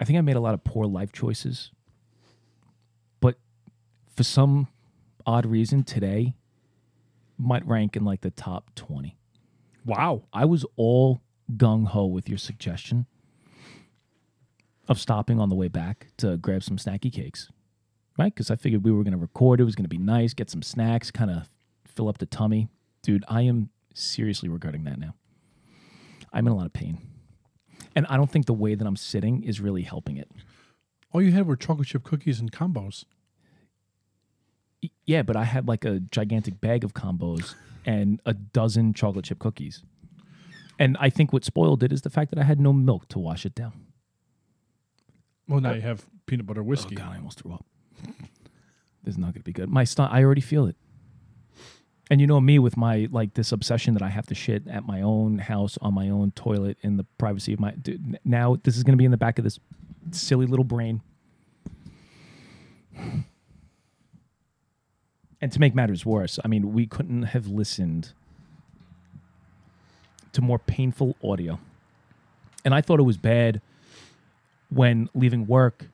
I think I made a lot of poor life choices. But for some odd reason, today might rank in like the top 20. Wow. I was all gung ho with your suggestion of stopping on the way back to grab some snacky cakes, right? Because I figured we were going to record. It was going to be nice, get some snacks, kind of fill up the tummy. Dude, I am seriously regretting that now. I'm in a lot of pain. And I don't think the way that I'm sitting is really helping it. All you had were chocolate chip cookies and combos. Yeah, but I had like a gigantic bag of combos and a dozen chocolate chip cookies. And I think what spoiled it is the fact that I had no milk to wash it down. Well, now you have peanut butter whiskey. Oh god, I almost threw up. This is not going to be good. My stomach, I already feel it. And you know me with my like this obsession that I have to shit at my own house on my own toilet in the privacy of my. Dude, now this is going to be in the back of this silly little brain. And to make matters worse, I mean, we couldn't have listened to more painful audio. And I thought it was bad when leaving work,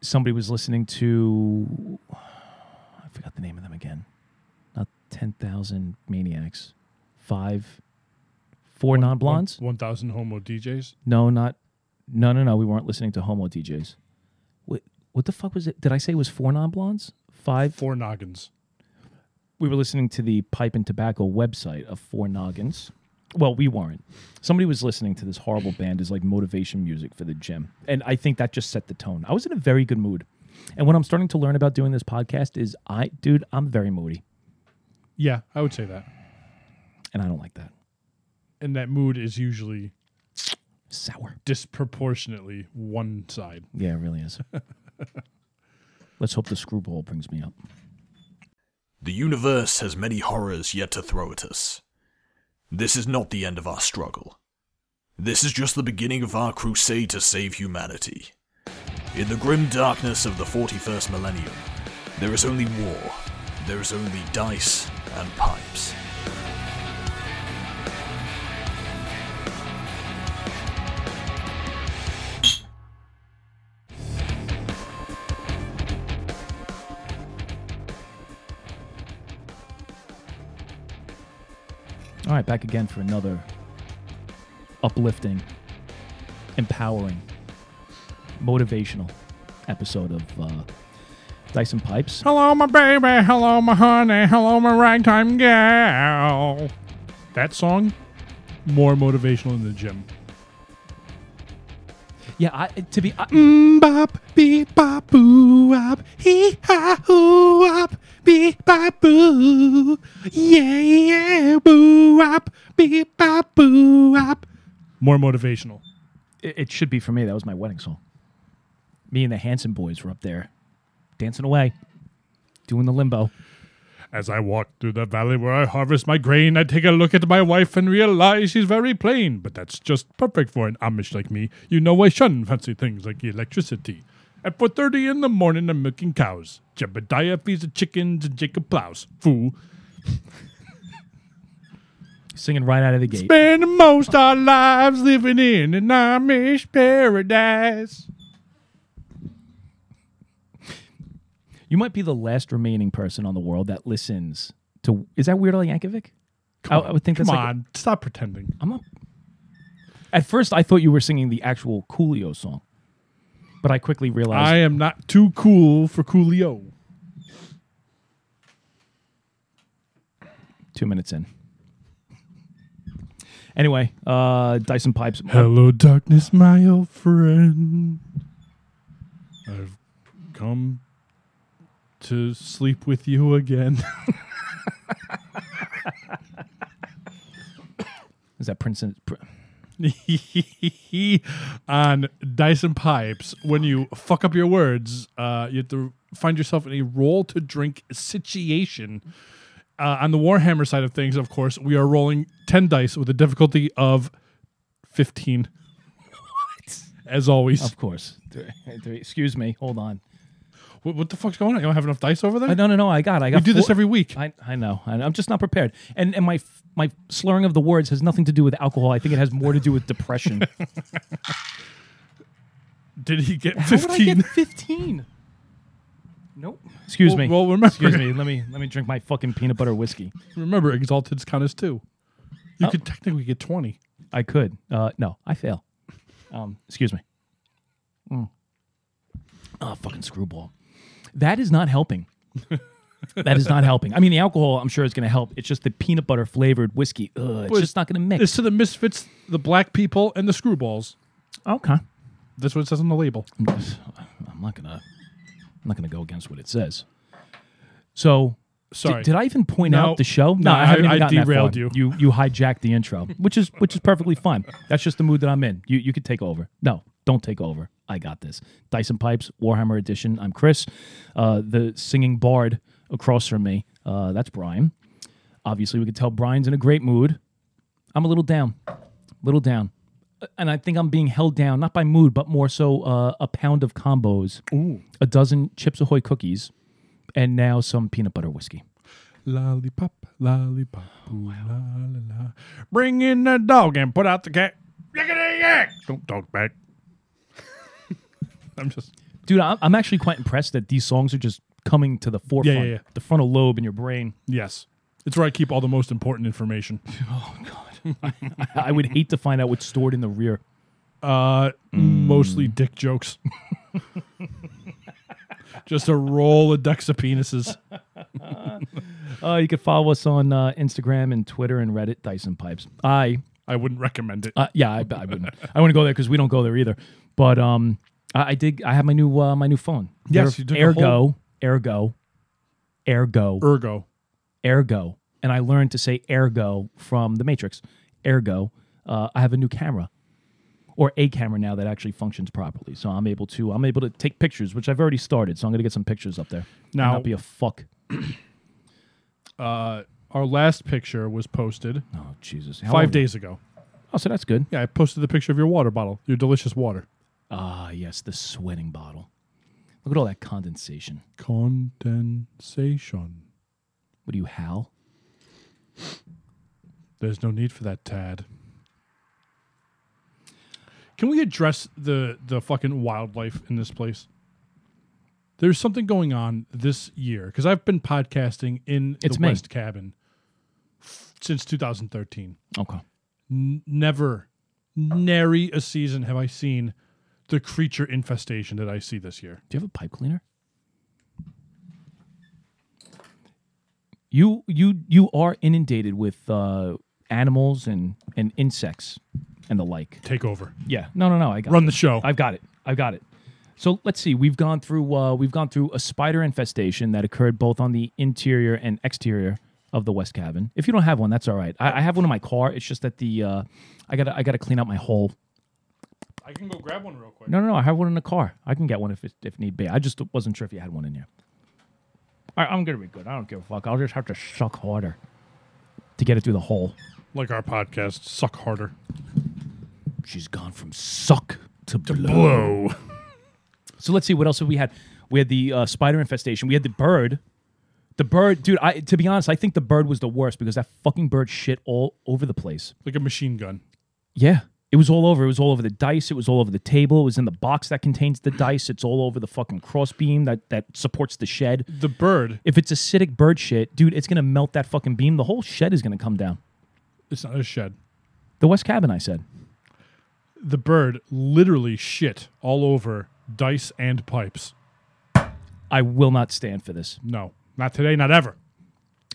somebody was listening to I forgot the name of them again. Not ten thousand maniacs. Five four non blondes? One thousand homo DJs. No, not no no no. We weren't listening to homo DJs. What what the fuck was it? Did I say it was four non blondes? Five Four noggins. we were listening to the Pipe and Tobacco website of Four Noggins. Well, we weren't. Somebody was listening to this horrible band as like motivation music for the gym. And I think that just set the tone. I was in a very good mood. And what I'm starting to learn about doing this podcast is I dude, I'm very moody. Yeah, I would say that. And I don't like that. And that mood is usually Sour. disproportionately one side. Yeah, it really is. Let's hope the Skrewball brings me up. The universe has many horrors yet to throw at us. This is not the end of our struggle. This is just the beginning of our crusade to save humanity. In the grim darkness of the 41st millennium, there is only war. There is only dice and pipes. All right, back again for another uplifting, empowering, motivational episode of uh, Dice and Pipes. Hello, my baby. Hello, my honey. Hello, my ragtime gal. That song, more motivational in the gym. Yeah, I, to be I, Mm, bop, beep, bop, boo, wop, hee, ha, hoo, wop, beep, bop, boo. Yeah, yeah, boo, wop, beep, bop, boo, wop. More motivational. it, it should be for me. That was my wedding song. Me and the Hanson boys were up there dancing away, doing the limbo. As I walk through the valley where I harvest my grain, I take a look at my wife and realize she's very plain. But that's just perfect for an Amish like me. You know I shun fancy things like electricity. At 4.30 in the morning, I'm milking cows. Jebediah feeds the chickens and Jacob plows. Fool. Singing right out of the gate. Spend most our lives living in an Amish paradise. You might be the last remaining person on the world that listens to. Is that Weird Al Yankovic? I, I would think Come that's like. on, stop pretending. I'm up. At first, I thought you were singing the actual Coolio song, but I quickly realized I am not too cool for Coolio. two minutes in. Anyway, uh, Dice and Pipes. Hello, darkness, my old friend. I've come to sleep with you again. Is that Prince? Pr- On Dice and Pipes, when you fuck up your words, uh, you have to find yourself in a roll to drink situation. Uh, on the Warhammer side of things, of course, we are rolling 10 dice with a difficulty of 15. What? As always. Of course. Excuse me. Hold on. What, what the fuck's going on? You don't have enough dice over there? Uh, no, no, no. I got. I got. we do this four- every week. I, I know. I know. I'm just not prepared. And and my f- my slurring of the words has nothing to do with alcohol. I think it has more to do with depression. Did he get How would I 15? get 15? Nope. Excuse me. well, remember- Excuse me. Let me let me drink my fucking peanut butter whiskey. Remember, Exalted's count as two. You Oh. could technically get 20. I could. Uh, no, I fail. Um, excuse me. Mm. Oh, fucking Skrewball. That is not helping. that is not helping. I mean, the alcohol, I'm sure, is going to help. It's just the peanut butter flavored whiskey. Ugh, it's But just not going to mix. It's to the misfits, the black people, and the screwballs. okay. That's what it says on the label. I'm not gonna. I'm not gonna go against what it says. So, Sorry. Did, I even point No. out the show? No, I- haven't even I gotten that derailed far. you. You you hijacked the intro, which is which is perfectly fine. That's just the mood that I'm in. You you could take over. No, don't take over. I got this. Dice and Pipes Warhammer Edition. I'm Chris, uh, the singing bard across from me. Uh, that's Brian. Obviously, we could tell Brian's in a great mood. I'm a little down, little down, and I think I'm being held down not by mood, but more so uh, a pound of combos, a dozen Chips Ahoy cookies, and now some peanut butter whiskey. Lollipop, lollipop, ooh, la, la, la. Bring in the dog and put out the cat. Yak. Don't talk back. I'm just. Dude, I'm, I'm actually quite impressed that these songs are just coming to the forefront, yeah, yeah. the frontal lobe in your brain. Yes. It's where I keep all the most important information. Oh god, I, I would hate to find out what's stored in the rear. Uh, Mostly dick jokes. just a roll of decks of penises. Uh, you can follow us on uh, Instagram and Twitter and Reddit, Dice and Pipes. I, I wouldn't recommend it. uh, yeah, I, I wouldn't. I wouldn't go there because we don't go there either. But um, I, I did. I have my new uh, my new phone. Yes, Ergo, you took a ergo, whole- ergo, ergo, Ergo. ergo, and I learned to say ergo from The Matrix. Ergo, uh, I have a new camera, or a camera now that actually functions properly. So I'm able to I'm able to take pictures, which I've already started. So I'm gonna get some pictures up there. And Now- not be a fuck. Uh, our last picture was posted Oh Jesus! How five days ago. Oh, so that's good. Yeah, I posted the picture of your water bottle, your delicious water. Ah, yes, the sweating bottle. Look at all that condensation. Condensation. What do you, Hal? There's no need for that, Tad. Can we address the the fucking wildlife in this place? There's something going on this year because I've been podcasting in It's the me. West Cabin since 2013. Okay. N- never, nary a season have I seen the creature infestation that I see this year. Do you have a pipe cleaner? You you you are inundated with uh, animals and and insects and the like. Take over, Yeah. No, no, no. I got run it. the show. I've got it. I've got it. So let's see. We've gone through uh, we've gone through a spider infestation that occurred both on the interior and exterior of the west cabin. If you don't have one, that's all right. I, I have one in my car. It's just that the uh, I gotta I gotta clean out my hole. I can go grab one real quick. No, no, no. I have one in the car. I can get one if it, if need be. I just wasn't sure if you had one in there. All right, I'm gonna be good. I don't give a fuck. I'll just have to suck harder to get it through the hole. Like our podcast, suck harder. She's gone from suck to, blow. Blow. So let's see what else have we had. We had the uh, spider infestation. We had the bird. The bird, dude. I to be honest, I think the bird was the worst because that fucking bird shit all over the place. like a machine gun. Yeah, it was all over. It was all over the dice. It was all over the table. It was in the box that contains the dice. It's all over the fucking crossbeam that that supports the shed. The bird, If it's acidic bird shit, dude, it's gonna melt that fucking beam. The whole shed is gonna come down. it's not a shed. The West Cabin, I said. The bird literally shit all over dice and pipes. I will not stand for this. No, not today, not ever.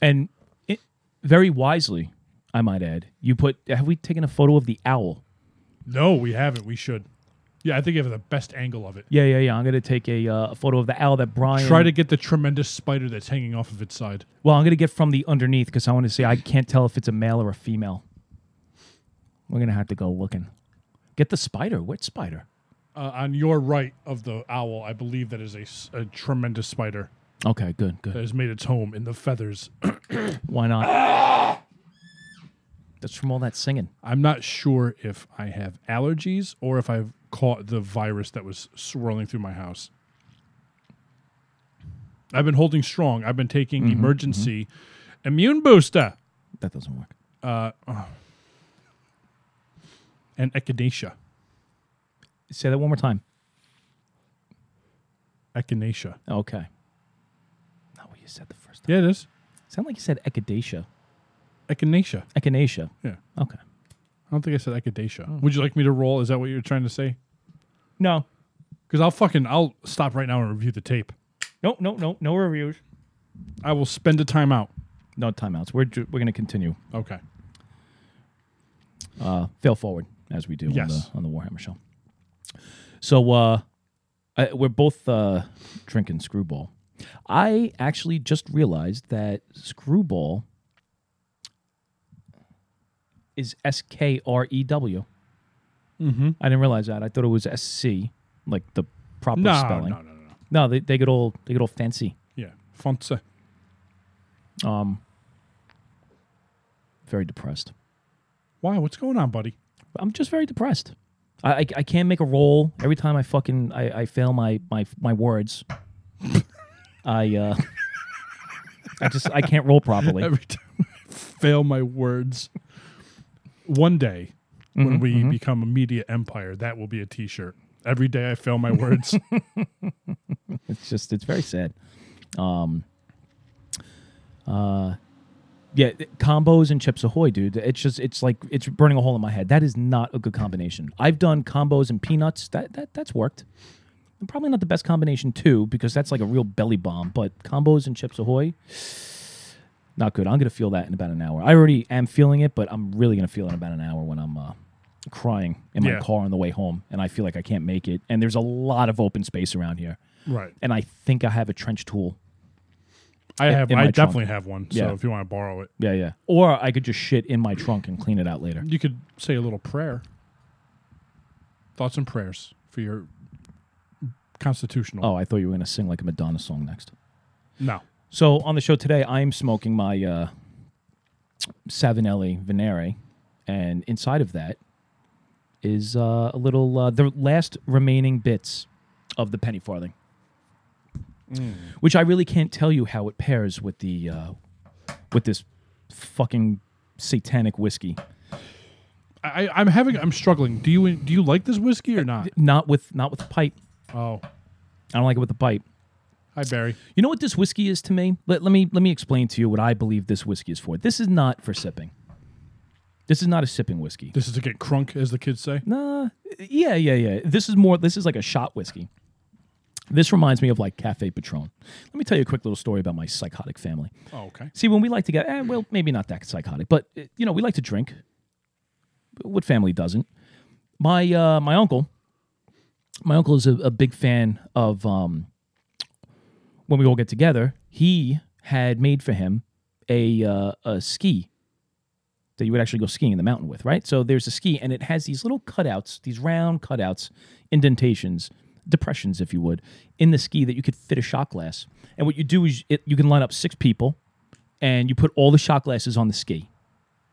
And it, very wisely, I might add, you put. Have we taken a photo of the owl? No, we haven't. We should. Yeah, I think you have the best angle of it. Yeah, yeah, yeah. I'm gonna take a, uh, photo of the owl that Brian. Try to get the tremendous spider that's hanging off of its side. Well, I'm gonna get from the underneath because I want to see. I can't tell if it's a male or a female. We're gonna have to go looking. Get the spider. What spider? Uh, on your right of the owl, I believe that is a, s- a tremendous spider Okay, good, that good. has made its home in the feathers. Why not? That's from all that singing. I'm not sure if I have allergies or if I've caught the virus that was swirling through my house. I've been holding strong. I've been taking mm-hmm, emergency mm-hmm. immune booster That doesn't work. Uh, oh. and echinacea. Say that one more time. Echinacea. Okay. Not what you said the first time. Yeah, it is. Sound like you said echinacea. Echinacea. Echinacea. Yeah. Okay. I don't think I said echinacea. Oh. Would you like me to roll? Is that what you're trying to say? No. Because I'll fucking I'll stop right now and review the tape. No, no, no, no reviews. I will spend a time out. No timeouts. We're ju- we're going to continue. Okay. Uh, fail forward as we do Yes. on the on the Warhammer show. So uh, I, we're both uh, drinking Skrewball. I actually just realized that Skrewball is S K R E W. Mm-hmm. I didn't realize that. I thought it was S C, like the proper No, spelling. no, no, no, no. No, they, they get all they get all fancy. Yeah. Fonse. Um, very depressed. Why? What's going on, buddy? I'm just very depressed. I, I, I can't make a roll every time I fucking I, I fail my my my words. I uh I just I can't roll properly. Every time I fail my words. One day, when Mhm, we mhm. become a media empire, that will be a T-shirt. Every day I fail my words. It's just it's very sad. Um uh yeah, combos and Chips Ahoy, dude. It's just it's like it's burning a hole in my head. That is not a good combination. I've done combos and peanuts. That that that's worked. Probably not the best combination too, because that's like a real belly bomb. But combos and Chips Ahoy, not good. I'm gonna feel that in about an hour. I already am feeling it, but I'm really gonna feel it in about an hour when I'm uh, crying in my Yeah. car on the way home, and I feel like I can't make it. And there's a lot of open space around here, right. and I think I have a trench tool. I have. in I trunk. definitely have one. So Yeah. if you want to borrow it, Yeah, yeah. Or I could just shit in my trunk and clean it out later. you could say a little prayer. Thoughts and prayers for your constitutional. Oh, I thought you were gonna sing like a Madonna song next. no. So on the show today, I'm smoking my uh, Savinelli Venere, and inside of that is uh, a little uh, the last remaining bits of the penny farthing, which I really can't tell you how it pairs with the uh, with this fucking satanic whiskey. I, I'm having. I'm struggling. Do you do you like this whiskey or not? Not with not with the pipe. Oh, I don't like it with the pipe. Hi Barry. You know what this whiskey is to me? Let, let me let me explain to you what I believe this whiskey is for. This is not for sipping. This is not a sipping whiskey. This is to get crunk, as the kids say. Nah, yeah, yeah, yeah. This is more. This is like a shot whiskey. This reminds me of like Cafe Patron. Let me tell you a quick little story about my psychotic family. Oh, okay. See, when we like to get, eh, well, maybe not that psychotic, but uh, you know, we like to drink. What family doesn't? My uh, my uncle, my uncle is a, a big fan of um, when we all get together. He had made for him a uh, a ski that you would actually go skiing in the mountain with, right? So there's a ski, and it has these little cutouts, these round cutouts, indentations, depressions, if you would, in the ski that you could fit a shot glass. And what you do is it, you can line up six people, and you put all the shot glasses on the ski,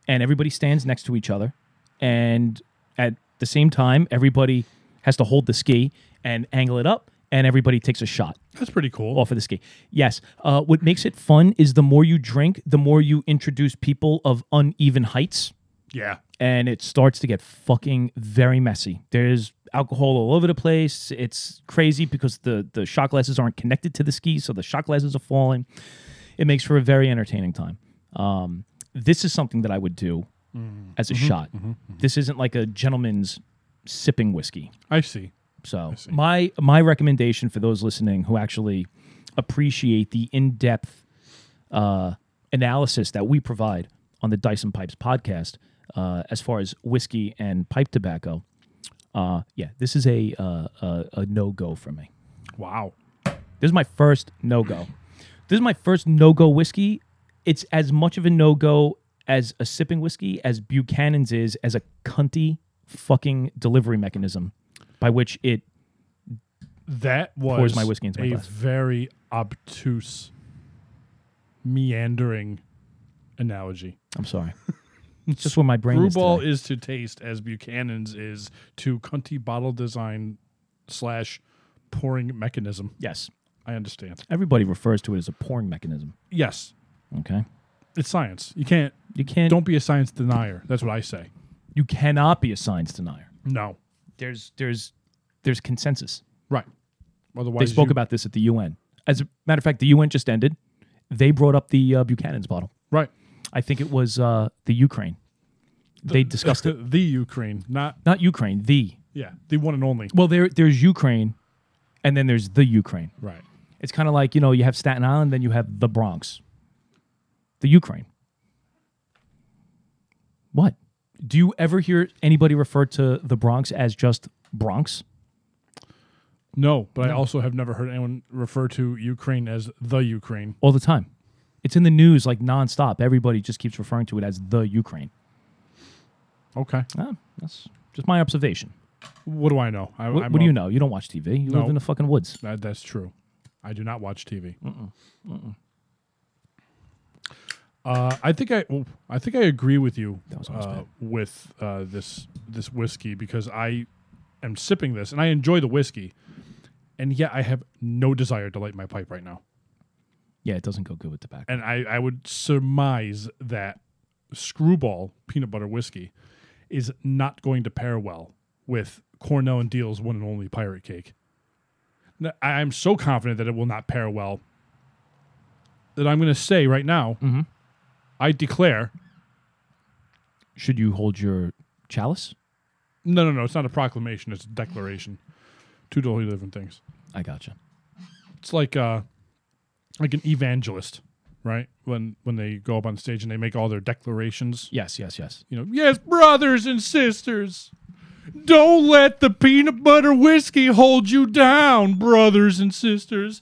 and everybody stands next to each other, and at the same time, everybody has to hold the ski and angle it up, and everybody takes a shot That's pretty cool. off of the ski. Yes. Uh, what makes it fun is the more you drink, the more you introduce people of uneven heights, yeah. and it starts to get fucking very messy. There's alcohol all over the place. It's crazy because the the shot glasses aren't connected to the ski, so the shot glasses are falling. It makes for a very entertaining time. Um, this is something that I would do as a shot. This isn't like a gentleman's sipping whiskey. I see. So my my recommendation for those listening who actually appreciate the in depth uh, analysis that we provide on the Dice and Pipes podcast, uh, as far as whiskey and pipe tobacco, uh, yeah, this is a uh, a, a no go for me. Wow. This is my first no go. This is my first no go whiskey. It's as much of a no go as a sipping whiskey as Buchanan's is as a cunty fucking delivery mechanism by which it That was Pours my whiskey into my a glass. very obtuse, meandering analogy. I'm sorry. It's just where my brain is. Skrewball today. is to taste as Buchanan's is to cunty bottle design slash pouring mechanism. Yes. I understand. Everybody refers to it as a pouring mechanism. Yes, Okay. it's science. You can't. You can't. Don't be a science denier. That's what I say. You cannot be a science denier. No. There's there's there's consensus. Right. Otherwise, They spoke you- about this at the UN. As a matter of fact, the UN just ended. They brought up the uh, Buchanan's bottle. right. I think it was uh, the Ukraine. They discussed it. the Ukraine, not Not Ukraine, the. yeah, the one and only. Well, there there's Ukraine, and then there's the Ukraine. Right. It's kind of like you know you have Staten Island, then you have the Bronx, the Ukraine. What? Do you ever hear anybody refer to the Bronx as just Bronx? No, but I also have never heard anyone refer to Ukraine as the Ukraine. All the time. It's in the news like nonstop. Everybody just keeps referring to it as the Ukraine. Okay. Ah, that's just my observation. What do I know? I, What, I'm what do a- you know? You don't watch TV. You No. live in the fucking woods. That, that's true. I do not watch TV. Uh, I think I, oh, I think I agree with you That was almost uh, with uh, this this whiskey because I am sipping this and I enjoy the whiskey, and yet I have no desire to light my pipe right now. Yeah, it doesn't go good with tobacco. And I, I would surmise that Skrewball peanut butter whiskey is not going to pair well with Cornell and Diehl's one and only pirate cake. I am so confident that it will not pair well that I'm going to say right now, Mhm. I declare, Should you hold your chalice? no, no, no, it's not a proclamation, it's a declaration. Two totally different things. I gotcha. It's like uh, like an evangelist, right? When when they go up on stage and they make all their declarations. Yes, yes, yes. you know, yes, brothers and sisters, don't let the peanut butter whiskey hold you down, brothers and sisters.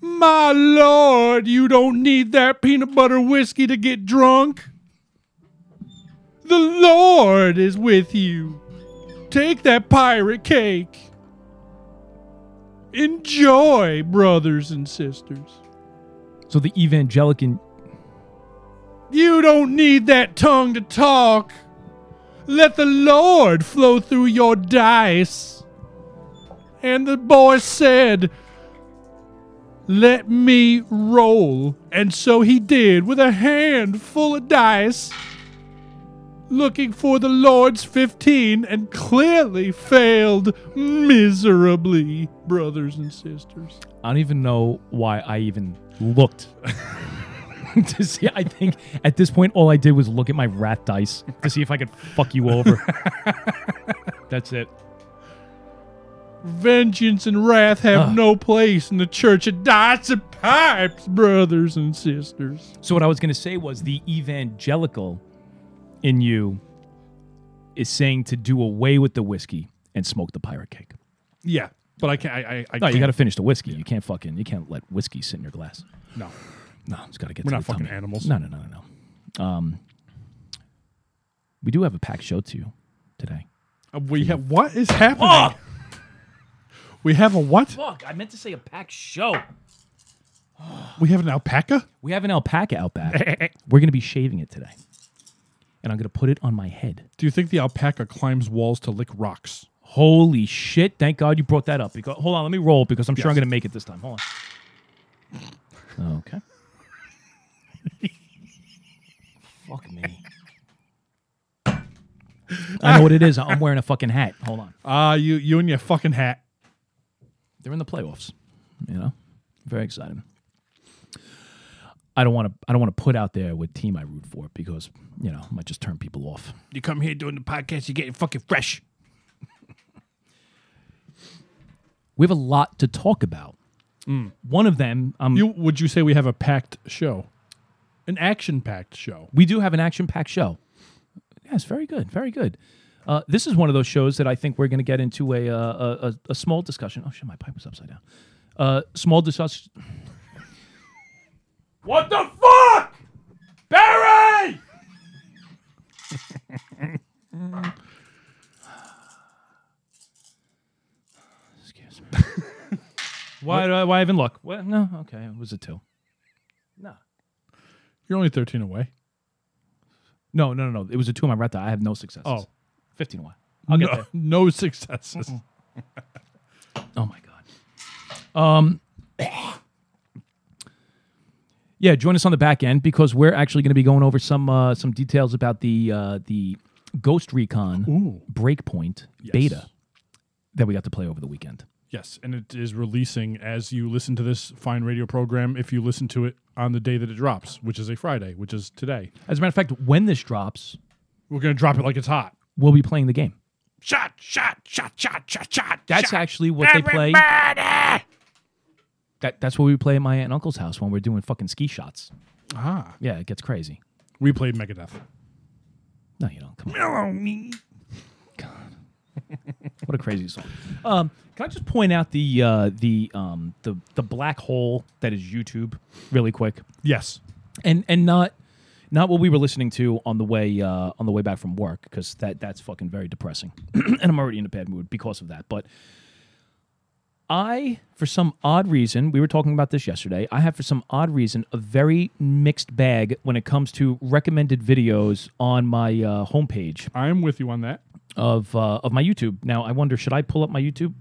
My lord, you don't need that peanut butter whiskey to get drunk. The Lord is with you. Take that pirate cake. Enjoy, brothers and sisters. So the evangelican You don't need that tongue to talk. Let the Lord flow through your dice. And the boy said, Let me roll. And so he did with a hand full of dice, looking for the Lord's 15 and clearly failed miserably, brothers and sisters. I don't even know why I even looked to see. I think at this point, all I did was look at my rat dice to see if I could fuck you over. That's it. Vengeance and wrath have Ugh. no place in the church of dice and pipes, brothers and sisters. So what I was going to say was the evangelical in you is saying to do away with the whiskey and smoke the pirate cake. Yeah, but I can't. I, I, I No, you can't- got to finish the whiskey. You can't fucking. You can't let whiskey sit in your glass. No, No, it's got to get. We're to not fucking tummy. animals. No, no, no, no, no. Um, we do have a packed show to you today. Uh, we have what is happening? We have a what? Fuck! I meant to say a pack show. We have an alpaca. We have an alpaca out back. We're going to be shaving it today, and I'm going to put it on my head. Do you think the alpaca climbs walls to lick rocks? Holy shit! Thank God you brought that up. Because hold on, let me roll because I'm sure I'm Yes. going to make it this time. Hold on. Okay. Fuck me. I know what it is. I'm wearing a fucking hat. Hold on. Ah, you you and your fucking hat. They're in the playoffs. You know, very exciting. I don't want to. I don't want to put out there what team I root for because you know I might just turn people off. You come here doing the podcast, you're getting fucking fresh. We have a lot to talk about. One of them, um, You would you say we have a packed show, an action packed show? we do have an action-packed show. Yes, very good, very good. Uh, this is one of those shows that I think we're going to get into a, uh, a, a a small discussion. Oh shit, my pipe was upside down. Uh, small discussion. what the fuck, Barry? Excuse me. why? do I, why even look? Well, no, okay, it was a two. No. You're only 13 away. No, no, no, no. It was a two on my dot. I have no successes. Oh. 15 away. I'll no, get there. no successes. Oh my god. Um Yeah, join us on the back end because we're actually going to be going over some uh, some details about the uh, the Ghost Recon Ooh. Breakpoint Yes. beta that we got to play over the weekend. Yes, and it is releasing as you listen to this fine radio program. If you listen to it on the day that it drops, which is a Friday, which is today, As a matter of fact, when this drops, we're gonna drop it like it's hot. We'll be playing the game. Shot, shot, shot, shot, shot, shot. That's shot. actually what they play. Everybody! That, that's what we play at my aunt and uncle's house when we're doing fucking ski shots. Ah, Yeah, it gets crazy. we played Megadeth. No, you don't. Come on. Mellow me. What a crazy song. Um, can I just point out the uh, the um, the the black hole that is YouTube really quick, Yes. and and not not what we were listening to on the way uh, on the way back from work because that that's fucking very depressing, and I'm already in a bad mood because of that. But I, for some odd reason, we were talking about this yesterday. I have, for some odd reason, a very mixed bag when it comes to recommended videos on my uh, homepage I'm with you on that. of uh, of my YouTube. Now, I wonder, should I pull up my YouTube?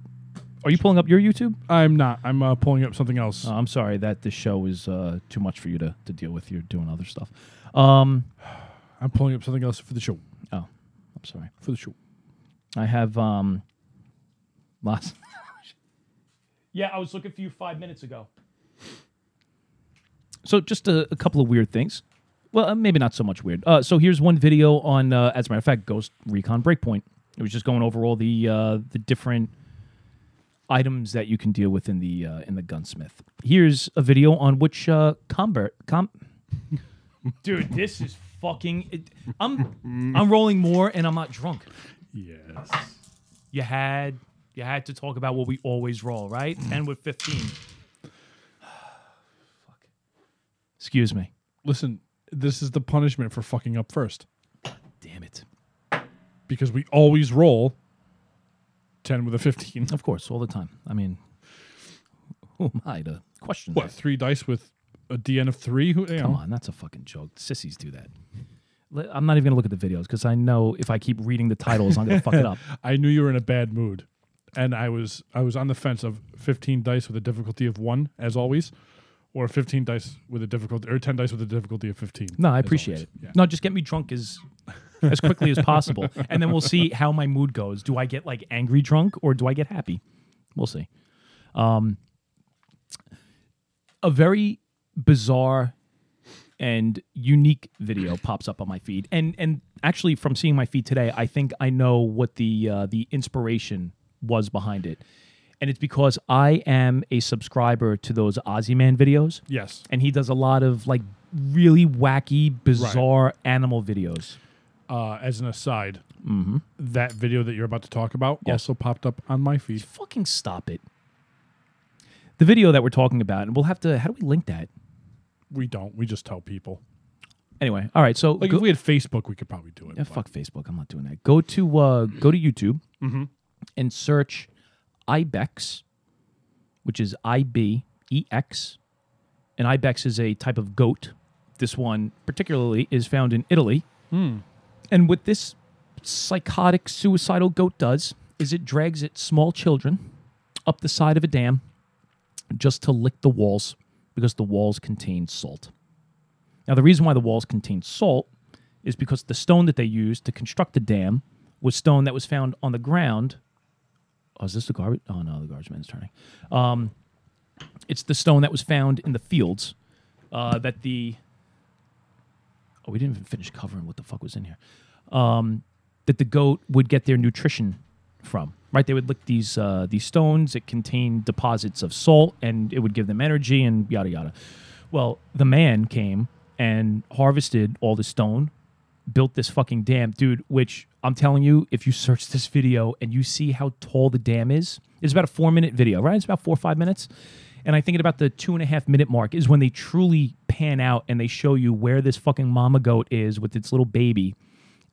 Are you pulling up your YouTube? I'm not. I'm uh, pulling up something else. Uh, I'm sorry that this show is uh, too much for you to, to deal with. You're doing other stuff. Um, I'm pulling up something else for the show. oh, I'm sorry. For the show. I have um, lots. yeah, I was looking for you five minutes ago. So just a, a couple of weird things. Well, uh, maybe not so much weird. Uh, so here's one video on, uh, as a matter of fact, Ghost Recon Breakpoint. It was just going over all the uh, the different items that you can deal with in the uh, in the gunsmith. Here's a video on which uh, combat com. Dude, this is fucking. It, I'm mm. I'm rolling more and I'm not drunk. Yes. You had you had to talk about what we always roll, right? Mm. And with 15. Fuck. Excuse me. Listen, this is the punishment for fucking up first Damn it. because we always roll 10 with a 15. Of course, all the time. I mean, who am I to question What, that? three dice with a DN of three? Who, you Come know, on, that's a fucking joke. Sissies do that. Let- I'm not even gonna look at the videos because I know if I keep reading the titles, I'm gonna fuck it up. I knew you were in a bad mood. And I was I was on the fence of 15 dice with a difficulty of 1 as always or 15 dice with a difficulty or 10 dice with a difficulty of 15. No, I appreciate it. Yeah. No, just get me drunk as as quickly as possible, and then we'll see how my mood goes. Do I get like angry drunk or do I get happy? We'll see. Um, a very bizarre and unique video pops up on my feed, and and actually from seeing my feed today, I think I know what the uh, the inspiration was behind it, and it's because I am a subscriber to those Ozzy Man videos Yes. and he does a lot of like really wacky, bizarre animal videos. Uh, as an aside, that video that you're about to talk about Mm-hmm. Yes. also popped up on my feed. Fucking stop it. The video that we're talking about, and we'll have to. How do we link that? We don't. We just tell people. Anyway, all right. So Like go, if we had Facebook, we could probably do it. yeah, but- fuck Facebook. I'm not doing that. Go to uh, go to YouTube and search ibex, which is I B E X, and ibex is a type of goat. This one particularly is found in Italy. And what this psychotic suicidal goat does is it drags its small children up the side of a dam just to lick the walls because the walls contain salt. Now, the reason why the walls contain salt is because the stone that they used to construct the dam was stone that was found on the ground. Oh, is this the garbage? Oh, no, the garbage man's turning. Um, it's the stone that was found in the fields uh, that the. Oh, we didn't even finish covering what the fuck was in here. Um, that the goat would get their nutrition from. Right, they would lick these uh, these stones. It contained deposits of salt, and it would give them energy, and yada yada. Well, the man came and harvested all the stone, built this fucking dam, dude. Which I'm telling you, if you search this video and you see how tall the dam is, it's about a four minute video, right? It's about four or five minutes. And I think at about the two and a half minute mark is when they truly pan out and they show you where this fucking mama goat is with its little baby.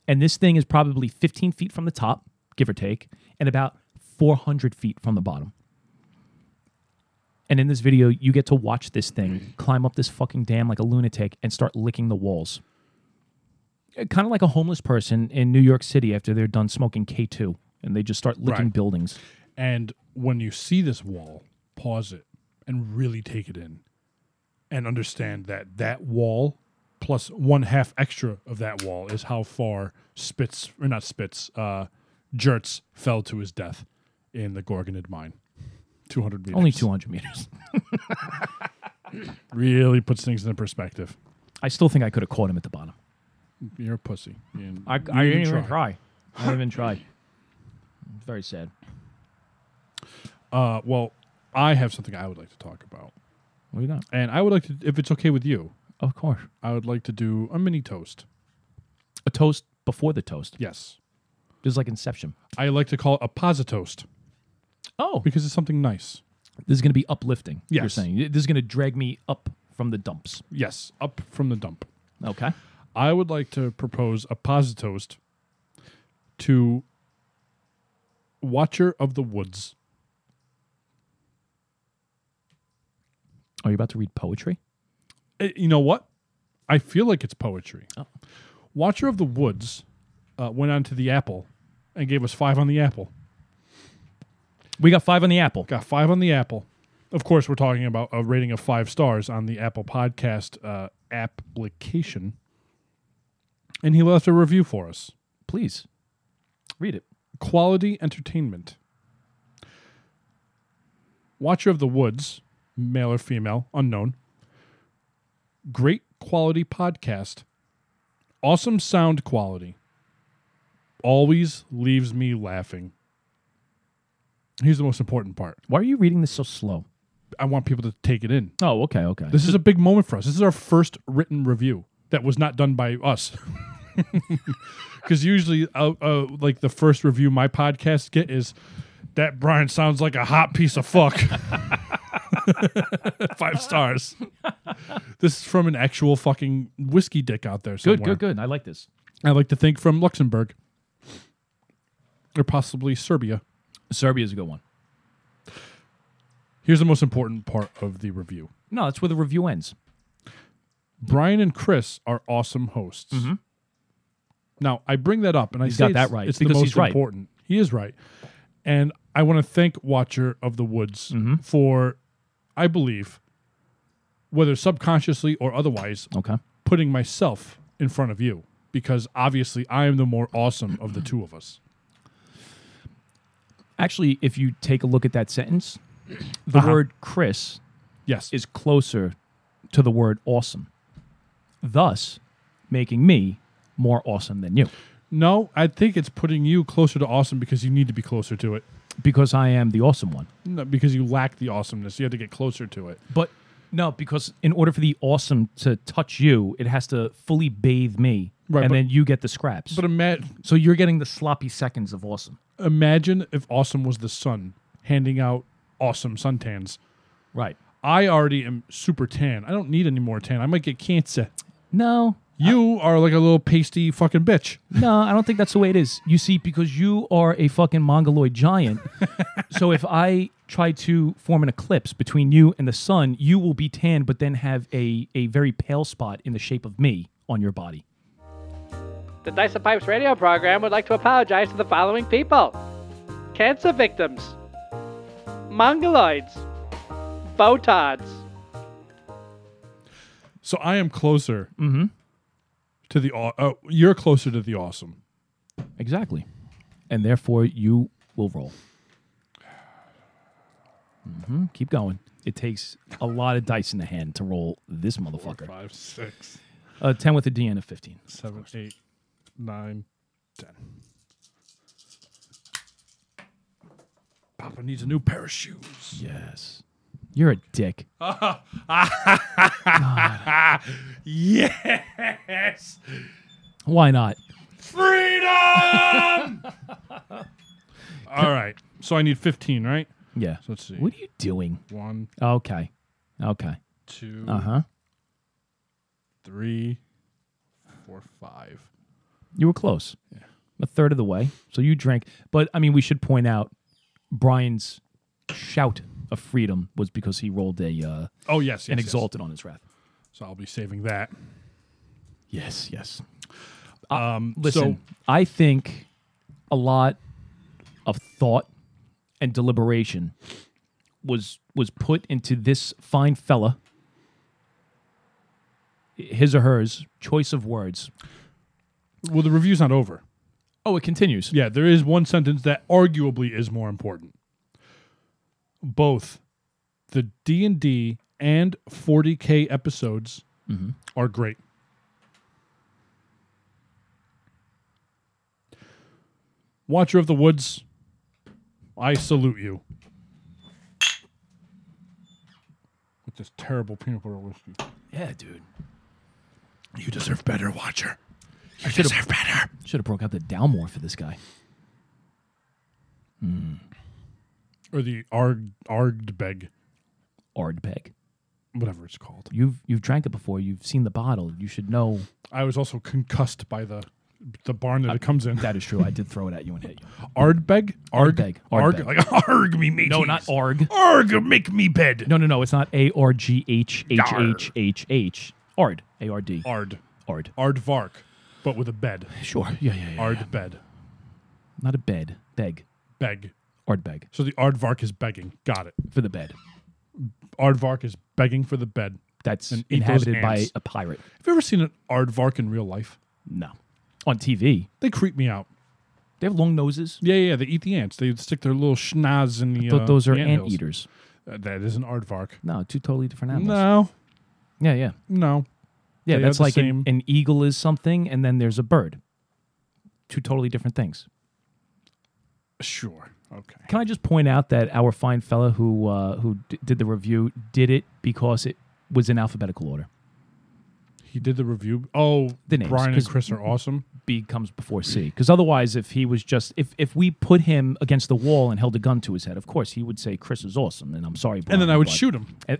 And this thing is probably 15 feet from the top, give or take, and about 400 feet from the bottom. And in this video, you get to watch this thing climb up this fucking dam like a lunatic and start licking the walls. Kind of like a homeless person in New York City after they're done smoking K2 and they just start licking Right. buildings. And when you see this wall, pause it and really take it in and understand that that wall plus one half extra of that wall is how far Spitz, or not Spitz, uh, Jertz fell to his death in the Gorgonid mine. 200 meters. Only 200 meters. Really puts things into perspective. I still think I could have caught him at the bottom. You're a pussy. You- I, I didn't even try. I didn't even try. It's very sad. Uh, well, I have something I would like to talk about, What do you got? and I would like to, if it's okay with you, Of course. I would like to do a mini toast. A toast before the toast. Yes, Just like Inception. I like to call it a positoast Oh. because it's something nice. This is going to be uplifting. You're Yes. saying this is going to drag me up from the dumps. Yes, up from the dump. Okay. I would like to propose a positoast to Watcher of the Woods. Are you about to read poetry? Eh, you know what? I feel like it's poetry. Oh. Watcher of the Woods uh, went on to the Apple and gave us five on the Apple. We got five on the apple. Got five on the Apple. Of course, we're talking about a rating of five stars on the Apple Podcast uh, application. And he left a review for us. Please read it. Quality entertainment. Watcher of the Woods, male or female, unknown. Great quality podcast. Awesome sound quality. Always leaves me laughing. Here's the most important part. Why are you reading this so slow? I want people to take it in. Oh, okay, okay. This is a big moment for us. This is our first written review that was not done by us. Because usually, uh, uh, like the first review my podcast get is that Brian sounds like a hot piece of fuck. Five stars. this is from an actual fucking whiskey dick out there. Somewhere. good, good, good. I like this. I like to think from Luxembourg or possibly Serbia. Serbia is a good one. Here's the most important part of the review. No, that's where the review ends. Brian and Chris are awesome hosts. Now, I bring that up, and I Mm-hmm. He's say got it's, that right, It's the most he's right. important. He is right, and I want to thank Watcher of the Woods Mm-hmm. for, I believe, whether subconsciously or otherwise, Okay. putting myself in front of you because obviously I am the more awesome of the two of us. Actually, if you take a look at that sentence, the Uh-huh. word Chris Yes, is closer to the word awesome, thus making me more awesome than you no, I think it's putting you closer to awesome because you need to be closer to it. because I am the awesome one. No, because you lack the awesomeness. You have to get closer to it. But no, because in order for the awesome to touch you, it has to fully bathe me, Right, and but- then you get the scraps. But ima- so you're getting the sloppy seconds of awesome, imagine if awesome was the sun handing out awesome suntans. right? I already am super tan. I don't need any more tan. I might get cancer. No, You are like a little pasty fucking bitch. no, I don't think that's the way it is. You see, because you are a fucking mongoloid giant, so if I try to form an eclipse between you and the sun, you will be tan, but then have a a very pale spot in the shape of me on your body. The Dice and Pipes radio program would like to apologize to the following people cancer victims, mongoloids, botards. So I am closer mm-hmm. To the. aw- Uh, you're closer to the awesome. Exactly, and therefore you will roll. hmm Keep going. It takes a lot of dice in the hand to roll this motherfucker. Five, six, Uh, Ten with a DN of fifteen. seven, eight, nine, ten. Papa needs a new pair of shoes. Yes, you're a dick. Yes, Why not? freedom. All right. So I need fifteen, right? Yeah. So let's see. What are you doing? One, Okay. Okay. two, Uh huh. three, four, five. You were close. Yeah. A third of the way. So you drank. But I mean, we should point out Brian's shout of freedom was because he rolled a uh, Oh yes, yes an yes. exalted on his wrath. So I'll be saving that. Yes. Yes. Um, Listen, so I think a lot of thought and deliberation was was put into this fine fella, his or hers choice of words. well, the review's not over. Oh, it continues. Yeah, there is one sentence that arguably is more important. Both the D and D and 40k episodes mm-hmm. are great. Watcher of the Woods, I salute you. With this terrible peanut butter whiskey. Yeah, dude. You deserve better, Watcher. You deserve better. Should have broke out the Dalmore for this guy. Hmm. Or the Arg Ardbeg, Ardbeg. whatever it's called. You've you've drank it before. You've seen the bottle. You should know I was also concussed by the the barn that it comes in. that is true. I did throw it at you and hit you. Ardbeg? Arg? Ardbeg. Arg? Ardbeg. Like, arg me, mateys. No, not Arg. Arg, make me bed. No, no, no. It's not A R G H H H H H. Ard. A R D. Ard. Ard. Aardvark, but with a bed. Sure. Yeah, yeah, yeah. Ard bed. Not a bed. Beg. Beg. Ardbeg. So the Aardvark is begging. Got it. For the bed. Aardvark is begging for the bed. That's And eat those inhabited by ants. a pirate. Have you ever seen an Aardvark in real life? No. On TV. They creep me out. They have long noses. Yeah, yeah, yeah, they eat the ants. They stick their little schnoz in the. Th- uh, those are the ant anthills. eaters. Uh, that is an aardvark. No, two totally different animals. No, Yeah, yeah. no. Yeah, They that's the like an, same- an eagle is something, and then there's a bird. Two totally different things. Sure. Okay. Can I just point out that our fine fella who uh, who d- did the review did it because it was in alphabetical order. He did the review. Oh, The names, Brian and 'cause- Chris are awesome. B comes before C. Because otherwise, if he was just if if we put him against the wall and held a gun to his head, of course he would say Chris is awesome, and I'm sorry, Brian, And then I would but- shoot him.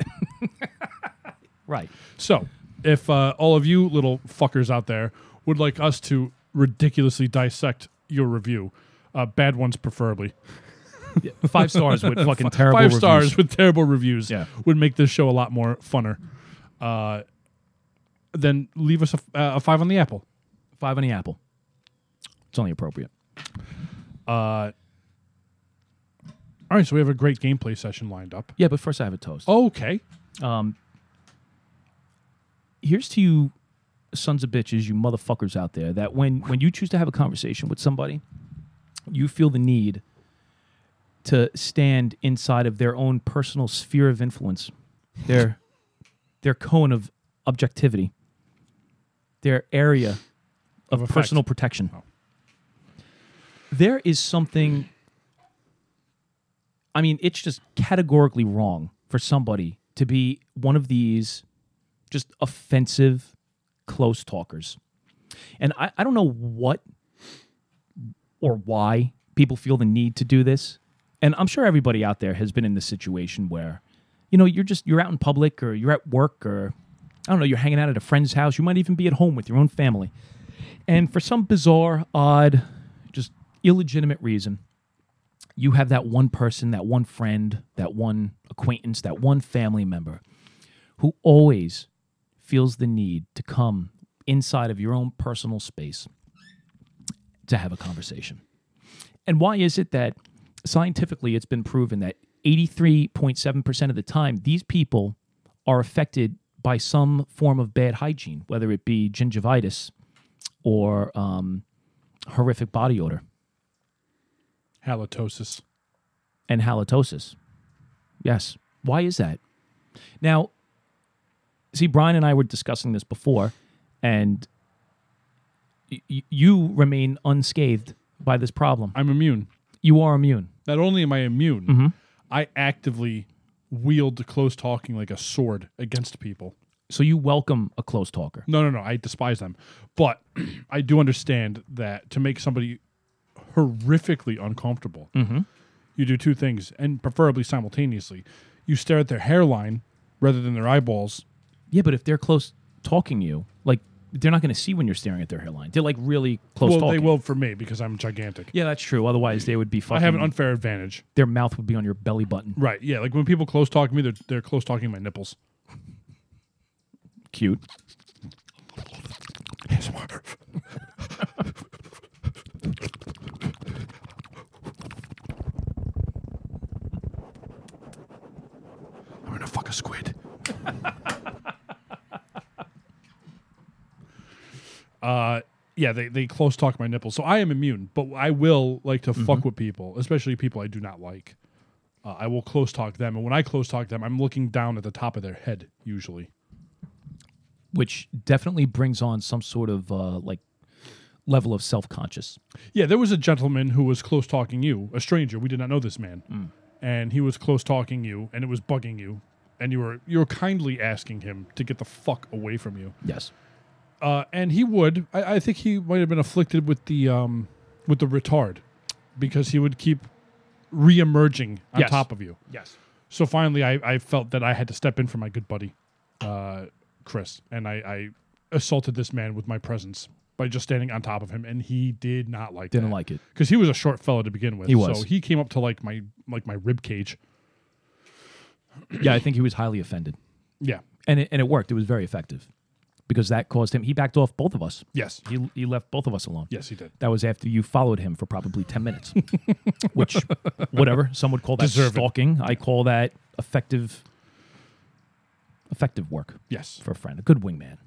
Right. So, if uh, all of you little fuckers out there would like us to ridiculously dissect your review, uh, bad ones preferably, Yeah, Five stars with fucking terrible five reviews. stars with terrible reviews Yeah. would make this show a lot more funner. Uh, then leave us a, uh, a five on the apple. Five on the apple. It's only appropriate. Uh, all right, so we have a great gameplay session lined up. Yeah, but first I have a toast. Okay. Um, here's to you, sons of bitches, you motherfuckers out there, that when when you choose to have a conversation with somebody, you feel the need to stand inside of their own personal sphere of influence, their their cone of objectivity, their area of, Of personal protection. Oh. There is something. I mean, it's just categorically wrong for somebody to be one of these just offensive close talkers. And I, I don't know what or why people feel the need to do this. And I'm sure everybody out there has been in this situation where, you know, you're just you're out in public or you're at work or I don't know, you're hanging out at a friend's house. You might even be at home with your own family. And for some bizarre, odd, just illegitimate reason, you have that one person, that one friend, that one acquaintance, that one family member who always feels the need to come inside of your own personal space to have a conversation. And why is it that scientifically it's been proven that 83.7% of the time these people are affected by some form of bad hygiene, whether it be gingivitis or um, horrific body odor Halitosis. and halitosis. Yes. Why is that? Now, see, Brian and I were discussing this before, and y- you remain unscathed by this problem. I'm immune. You are immune. Not only am I immune, Mm-hmm. I actively wield close talking like a sword against people. So you welcome a close talker. No, no, no. I despise them. But I do understand that to make somebody horrifically uncomfortable, Mm-hmm. you do two things, and preferably simultaneously. You stare at their hairline rather than their eyeballs. Yeah, but if they're close talking you, like they're not going to see when you're staring at their hairline. They're like really close well, talking. they will for me because I'm gigantic. Yeah, that's true. Otherwise, they would be fucking. I have an unfair advantage. their mouth would be on your belly button. Right. Yeah. Like when people close talk to me, they're, they're close talking my nipples. Cute. I'm going to fuck a squid. uh, yeah, they, they close talk my nipples. So I am immune, but I will like to fuck with people, especially people I do not like. uh, I will close talk them. And when I close talk them, I'm looking down at the top of their head usually. which definitely brings on some sort of uh, like level of self conscious. Yeah, there was a gentleman who was close talking you, a stranger. We did not know this man, Mm. and he was close talking you, and it was bugging you, and you were you were kindly asking him to get the fuck away from you. Yes. Uh, and he would. I, I think he might have been afflicted with the um, with the retard, because he would keep re-emerging on Yes. top of you. Yes. So finally, I, I felt that I had to step in for my good buddy, uh, Chris, and I, I assaulted this man with my presence by just standing on top of him, and he did not like Didn't that. like it. because he was a short fellow to begin with. He was. So he came up to like my like my rib cage. Yeah, I think he was highly offended, Yeah. and it, and it worked. It was very effective because that caused him. He backed off both of us. Yes. He he left both of us alone. Yes, he did. That was after you followed him for probably 10 minutes, which, whatever, some would call that Deserved. stalking. I call that effective, effective work Yes. for a friend, a good wingman.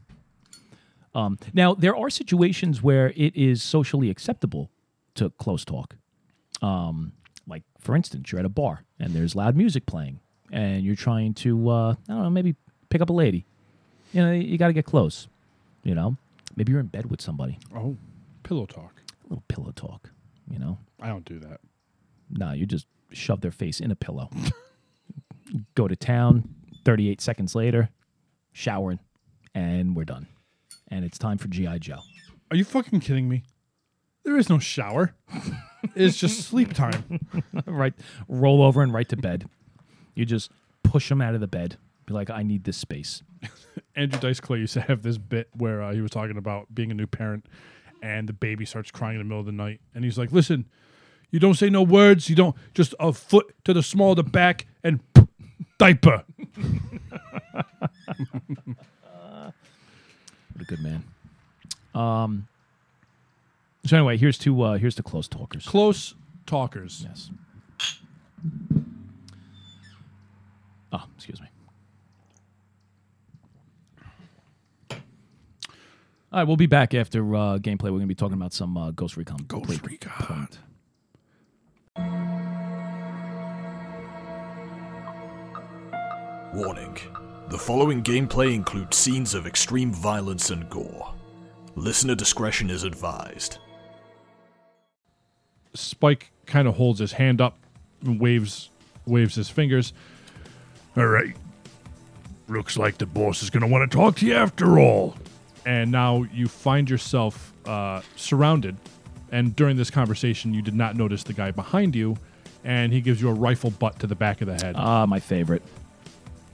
Um, now, there are situations where it is socially acceptable to close talk. Um, like, for instance, you're at a bar and there's loud music playing, and you're trying to, uh, I don't know, maybe pick up a lady. You know, you got to get close. You know, maybe you're in bed with somebody. Oh, pillow talk. A little pillow talk. You know, I don't do that. no, you just shove their face in a pillow. Go to town. Thirty-eight seconds later, showering, and we're done. And it's time for GI Joe. Are you fucking kidding me? There is no shower. it's just sleep time. right, roll over and right to bed. You just push them out of the bed. Be like, I need this space. Andrew Dice Clay used to have this bit where uh, he was talking about being a new parent, and the baby starts crying in the middle of the night, and he's like, "Listen, you don't say no words. You don't just a foot to the small of the back and diaper." What a good man. Um. So anyway, here's to uh, here's to close talkers. Close talkers. Yes. Oh, excuse me. All right, we'll be back after uh, gameplay. We're going to be talking about some uh, Ghost Recon. Ghost Complete Recon. Point. Warning. The following gameplay includes scenes of extreme violence and gore. Listener discretion is advised. Spike kind of holds his hand up and waves waves his fingers. All right. Looks like the boss is going to want to talk to you after all. And now you find yourself uh, surrounded. And during this conversation, you did not notice the guy behind you. And he gives you a rifle butt to the back of the head, Ah, my favorite.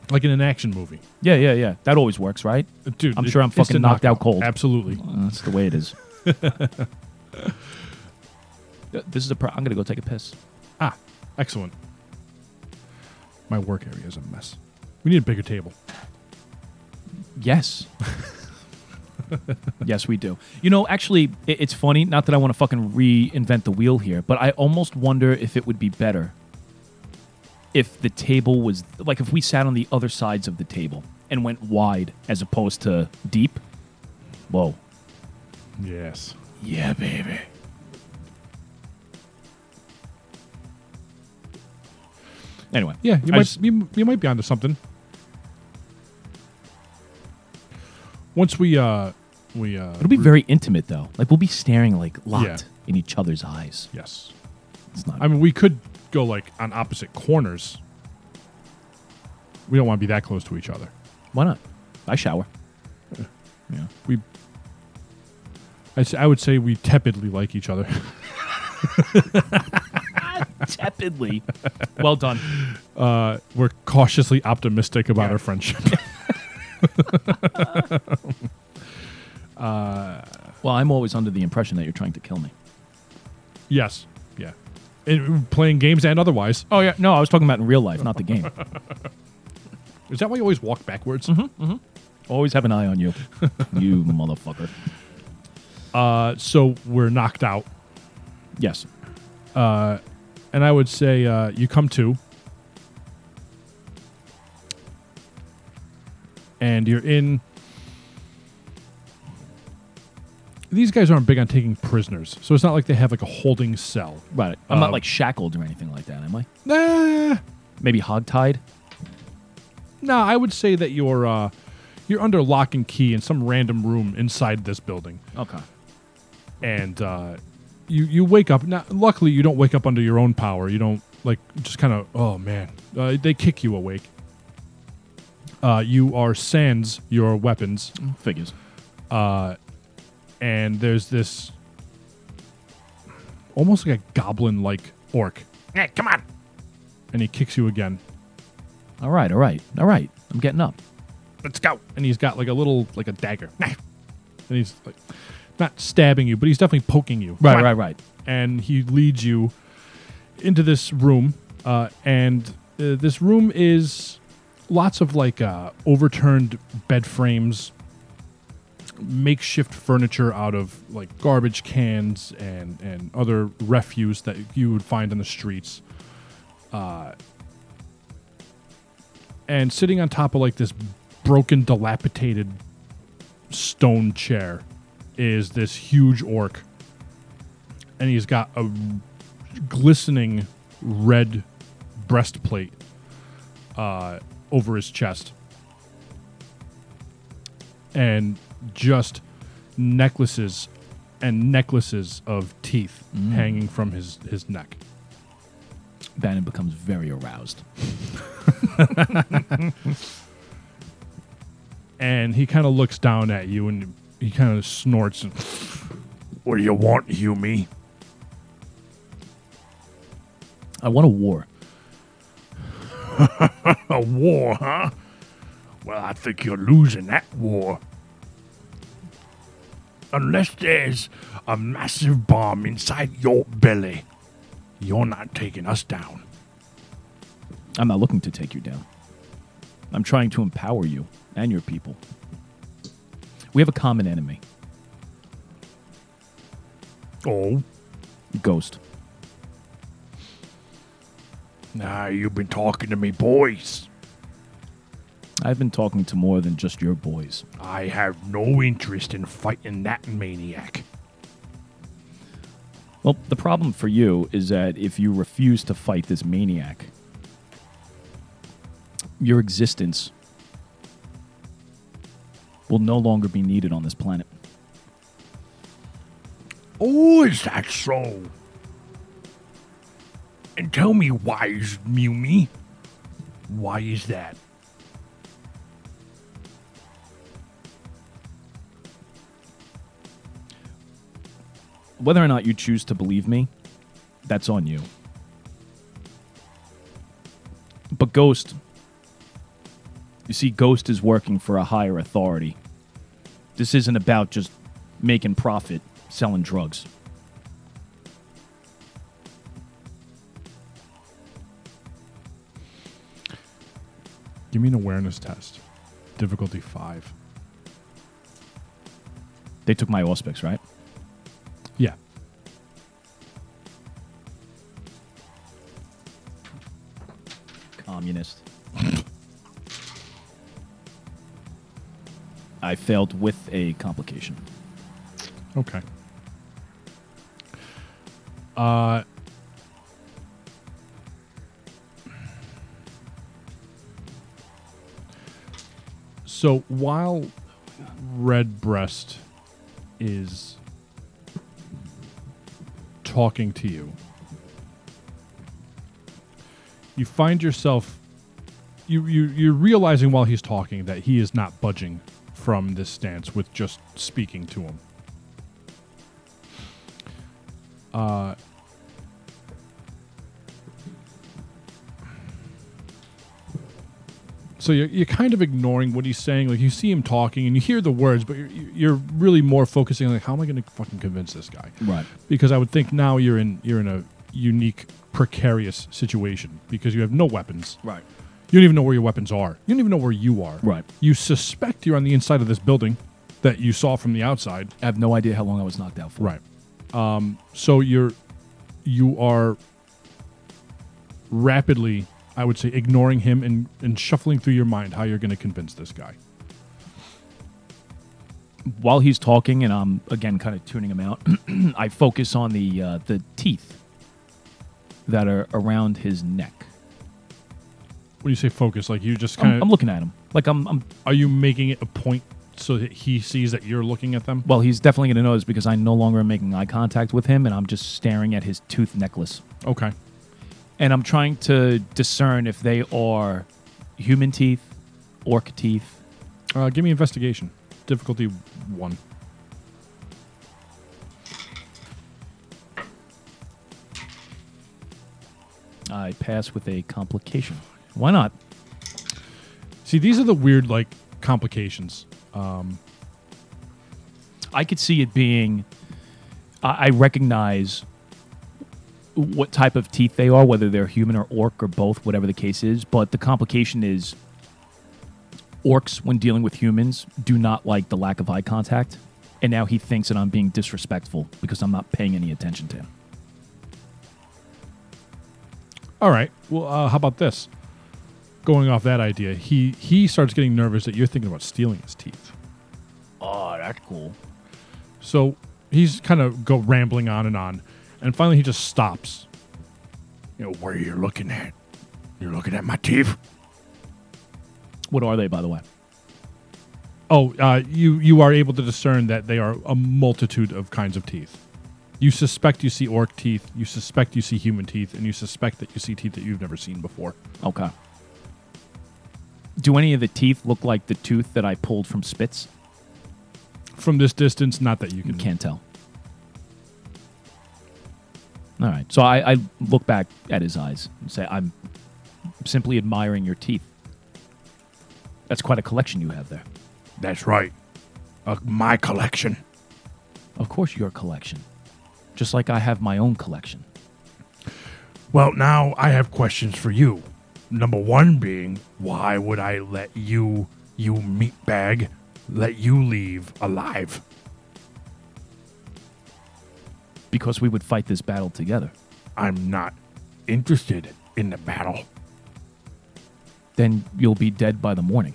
like in an action movie. Yeah, yeah, yeah. That always works, right? Dude, I'm it- sure I'm instant fucking knocked out knockout. cold. Absolutely. That's the way it is. Uh, this is a. Pro- I'm going to go take a piss. Ah, excellent. My work area is a mess. We need a bigger table. Yes. yes, we do. You know, actually, it, it's funny. Not that I want to fucking reinvent the wheel here, but I almost wonder if it would be better if the table was like if we sat on the other sides of the table and went wide as opposed to deep. Whoa. Yes. Yeah, baby. Anyway, Yeah, you I might just- you, you might be onto something. Once we uh we uh it'll be very intimate though. Like we'll be staring like locked Yeah. in each other's eyes. yes. It's not. I mean, we could go like on opposite corners. We don't want to be that close to each other. Why not? I shower. Yeah. We I, s- I would say we tepidly like each other. Tepidly. well done. Uh, we're cautiously optimistic about our friendship. Well, I'm always under the impression that you're trying to kill me. yes. Yeah. And playing games and otherwise. Oh yeah, no, I was talking about in real life, not the game. Is that why you always walk backwards? always have an eye on you, you motherfucker. Uh, so we're knocked out. Yes. and I would say uh, you come to, and you're in these guys aren't big on taking prisoners, so it's not like they have like a holding cell. Right. I'm not Um, like shackled or anything like that, am I? Nah, Maybe hogtied? no, I would say that you're uh, you're under lock and key in some random room inside this building, Okay. and uh, you you wake up. Now, luckily, you don't wake up under your own power. You don't like just kind of oh man, uh, they kick you awake. Uh, you are sans your weapons. Figures. And there's this almost like a goblin like orc. Hey, come on. And he kicks you again. All right, all right, all right. I'm getting up. Let's go. And he's got like a little like a dagger. And he's like not stabbing you, but he's definitely poking you. Right, right, right. And he leads you into this room. Uh, and uh, this room is lots of like uh, overturned bed frames, makeshift furniture out of like garbage cans and and other refuse that you would find on the streets. Uh, and sitting on top of like this broken, dilapidated stone chair is this huge orc, and he's got a glistening red breastplate uh, over his chest, and just necklaces and necklaces of teeth mm. hanging from his his neck. Bannon becomes very aroused. and he kind of looks down at you and he kind of snorts and what do you want Hume? I want a war. a war huh well i think you're losing that war unless there's a massive bomb inside your belly you're not taking us down I'm not looking to take you down. I'm trying to empower you and your people. We have a common enemy, oh Ghost. now you've been talking to me boys I've been talking to more than just your boys. i have no interest in fighting that maniac Well, the problem for you is that if you refuse to fight this maniac, your existence will no longer be needed on this planet. Oh, is that so? And tell me, wise Mumi, why is that? Whether or not you choose to believe me, that's on you. But Ghost, you see, Ghost is working for a higher authority. This isn't about just making profit selling drugs. Give me an awareness test. Difficulty five. They took my auspex, right? Communist. I failed with a complication. Okay. Uh. So while Redbreast is talking to you, you find yourself you, you you're realizing while he's talking that he is not budging from this stance with just speaking to him. Uh, so you're, you're kind of ignoring what he's saying. Like you see him talking and you hear the words, but you're, you're really more focusing on like, how am I going to fucking convince this guy? Right. Because I would think now you're in you're in a unique precarious situation because you have no weapons. Right. You don't even know where your weapons are. You don't even know where you are. Right. You suspect you're on the inside of this building that you saw from the outside. I have no idea how long I was knocked out for. Right. Um, so you're you are rapidly, I would say, ignoring him and, and shuffling through your mind how you're going to convince this guy. while he's talking, and I'm again kind of tuning him out, I focus on the uh, the teeth that are around his neck. When you say focus, like you just I'm, kind I'm looking at him like I'm, I'm. are you making it a point so that he sees that you're looking at them? Well, he's definitely going to notice because I no longer am making eye contact with him, and I'm just staring at his tooth necklace, Okay. and I'm trying to discern if they are human teeth, orc teeth. Uh, give me investigation. Difficulty one. I pass with a complication. Why not? See, these are the weird like complications. Um, I could see it being. I I recognize what type of teeth they are, whether they're human or orc or both, whatever the case is. But the complication is orcs, when dealing with humans, do not like the lack of eye contact. And now he thinks that I'm being disrespectful because I'm not paying any attention to him. All right. Well, uh, how about this? Going off that idea, he he starts getting nervous that you're thinking about stealing his teeth. Oh, that's cool. So he's kind of go rambling on and on, and finally he just stops. You know where you're looking at? You're looking at my teeth. What are they, by the way? Oh, uh, you you are able to discern that they are a multitude of kinds of teeth. You suspect you see orc teeth, you suspect you see human teeth, and you suspect that you see teeth that you've never seen before. Okay. Do any of the teeth look like the tooth that I pulled from Spitz? From this distance, not that you can. Can't tell. All right. So I, I look back at his eyes and say, I'm simply admiring your teeth. That's quite a collection you have there. That's right. Uh, my collection. Of course, your collection. Just like I have my own collection. Well, now I have questions for you. Number one being, why would I let you, you meatbag, let you leave alive? Because we would fight this battle together. I'm not interested in the battle. Then you'll be dead by the morning.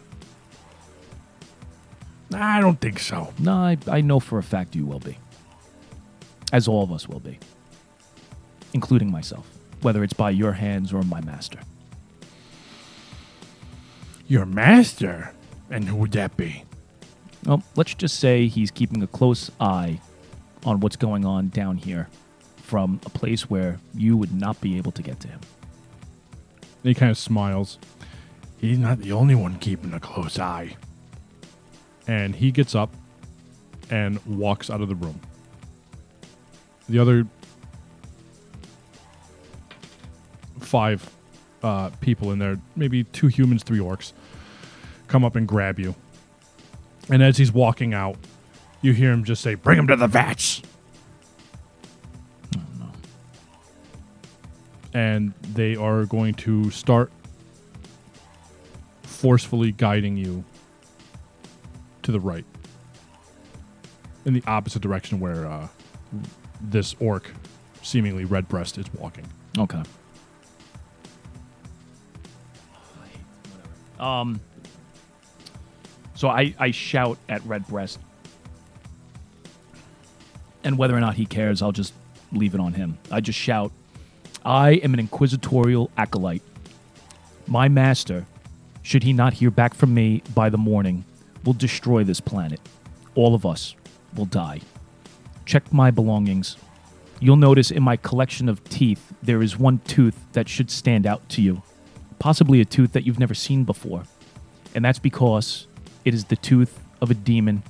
I don't think so. No, I, I know for a fact you will be. As all of us will be. Including myself. Whether it's by your hands or my master. Your master? And who would that be? Well, let's just say he's keeping a close eye on what's going on down here from a place where you would not be able to get to him. He kind of smiles, He's not the only one keeping a close eye. and he gets up and walks out of the room. The other five uh, people in there, maybe two humans, three orcs, come up and grab you. And as he's walking out, you hear him just say, Bring him to the vats. and they are going to start forcefully guiding you to the right in the opposite direction where uh, this orc seemingly Redbreast is walking Okay. Um. So I, I shout at Redbreast, and whether or not he cares, I'll just leave it on him. I just shout, I am an inquisitorial acolyte. My master, should he not hear back from me by the morning, will destroy this planet. All of us will die. Check my belongings. You'll notice in my collection of teeth, there is one tooth that should stand out to you. Possibly a tooth that you've never seen before. And that's because it is the tooth of a demon.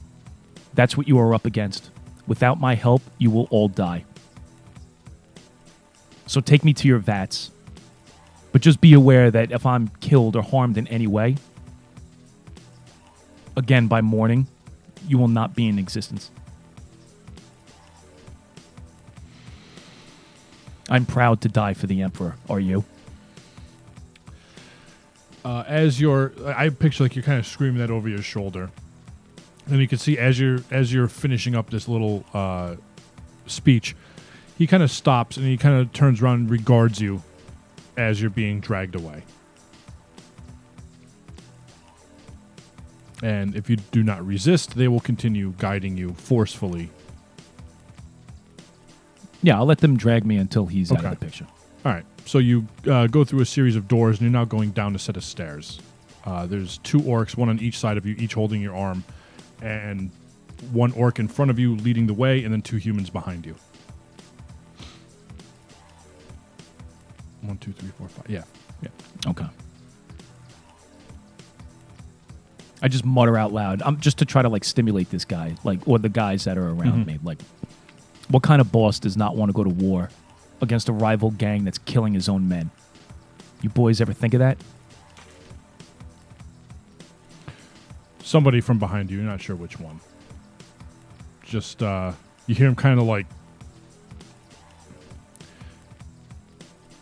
That's what you are up against. Without my help, you will all die. So take me to your vats. But just be aware that if I'm killed or harmed in any way, again by morning, you will not be in existence. I'm proud to die for the Emperor. Are you? uh, as you're i picture like you're kind of screaming that over your shoulder and you can see as you're as you're finishing up this little uh, speech he kind of stops and he kind of turns around and regards you as you're being dragged away And if you do not resist, they will continue guiding you forcefully. Yeah, I'll let them drag me until he's out Okay. of the picture. All right. So you uh, go through a series of doors, and you're now going down a set of stairs. Uh, there's two orcs, one on each side of you, each holding your arm, and one orc in front of you leading the way, and then two humans behind you. One, two, three, four, five. Yeah. Yeah. Okay. I just mutter out loud. I'm just to try to like stimulate this guy, like or the guys that are around me. Like, what kind of boss does not want to go to war against a rival gang that's killing his own men? You boys ever think of that? Somebody from behind you, not sure which one. Just, uh, you hear him kind of like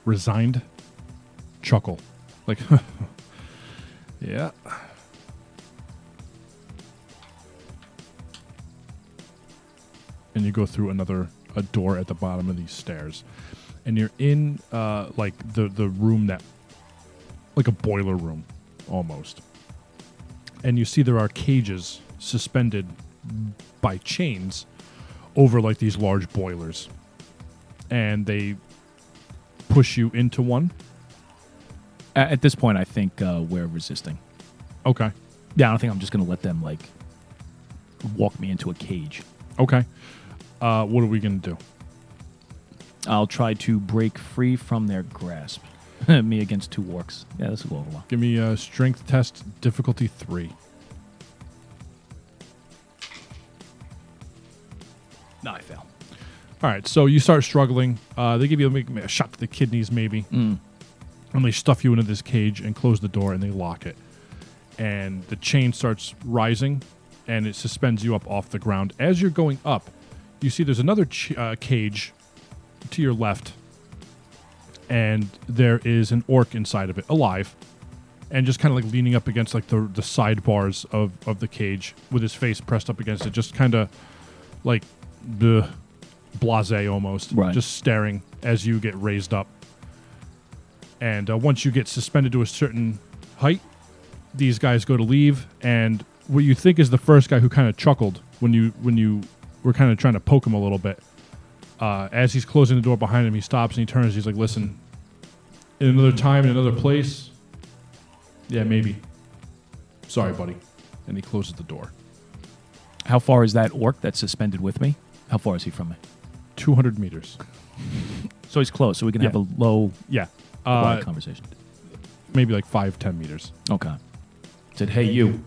resigned chuckle. Like, yeah. And you go through another a door at the bottom of these stairs, and you're in uh, like the the room that, like a boiler room, almost. And you see there are cages suspended by chains over like these large boilers, and they push you into one. At this point, I think uh, we're resisting. Okay. Yeah, I don't think I'm just gonna let them like walk me into a cage. Okay. Uh, what are we gonna do? I'll try to break free from their grasp. me against two orcs. Yeah, this will go over well. Give me a strength test, difficulty three. No, I fail. All right, so you start struggling. Uh, they give you maybe a shot to the kidneys, maybe, and they stuff you into this cage and close the door and they lock it. And the chain starts rising, and it suspends you up off the ground. As you're going up, you see there's another ch- uh, cage to your left, and there is an orc inside of it, alive, and just kind of like leaning up against like the the sidebars of of the cage with his face pressed up against it, just kind of like the blase almost, Right. just staring as you get raised up. And uh, once you get suspended to a certain height, these guys go to leave, and what you think is the first guy who kind of chuckled when you when you were kind of trying to poke him a little bit. Uh, as he's closing the door behind him, he stops and he turns. He's like, "Listen, in another time, in another place, yeah, maybe. Sorry, buddy." And he closes the door. How far is that orc that's suspended with me? How far is he from me? Two hundred meters. So he's close, so we can Yeah. have a low, Yeah, quiet uh, conversation. maybe like five, ten meters. Okay. Said, hey, you.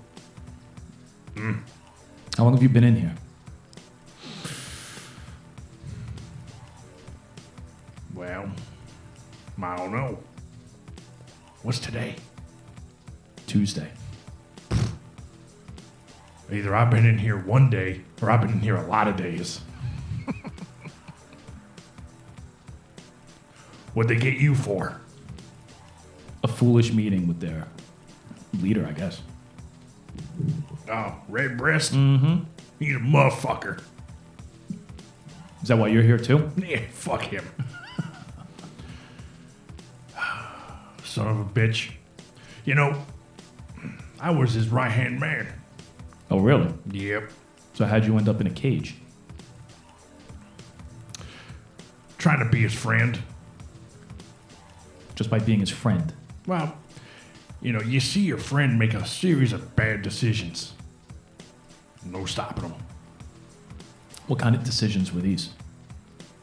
How long have you been in here? Well, I don't know. What's today? Tuesday. Either I've been in here one day or I've been in here a lot of days. What'd they get you for? A foolish meeting with their leader, I guess. Oh, Redbreast? Mm-hmm. He's a motherfucker. Is that why you're here too? Yeah, fuck him. Son of a bitch. You know, I was his right hand man. Oh, really? Yep. So how'd you end up in a cage? Trying to be his friend. Just by being his friend. Well, you know, you see your friend make a series of bad decisions. No stopping them. What kind of decisions were these?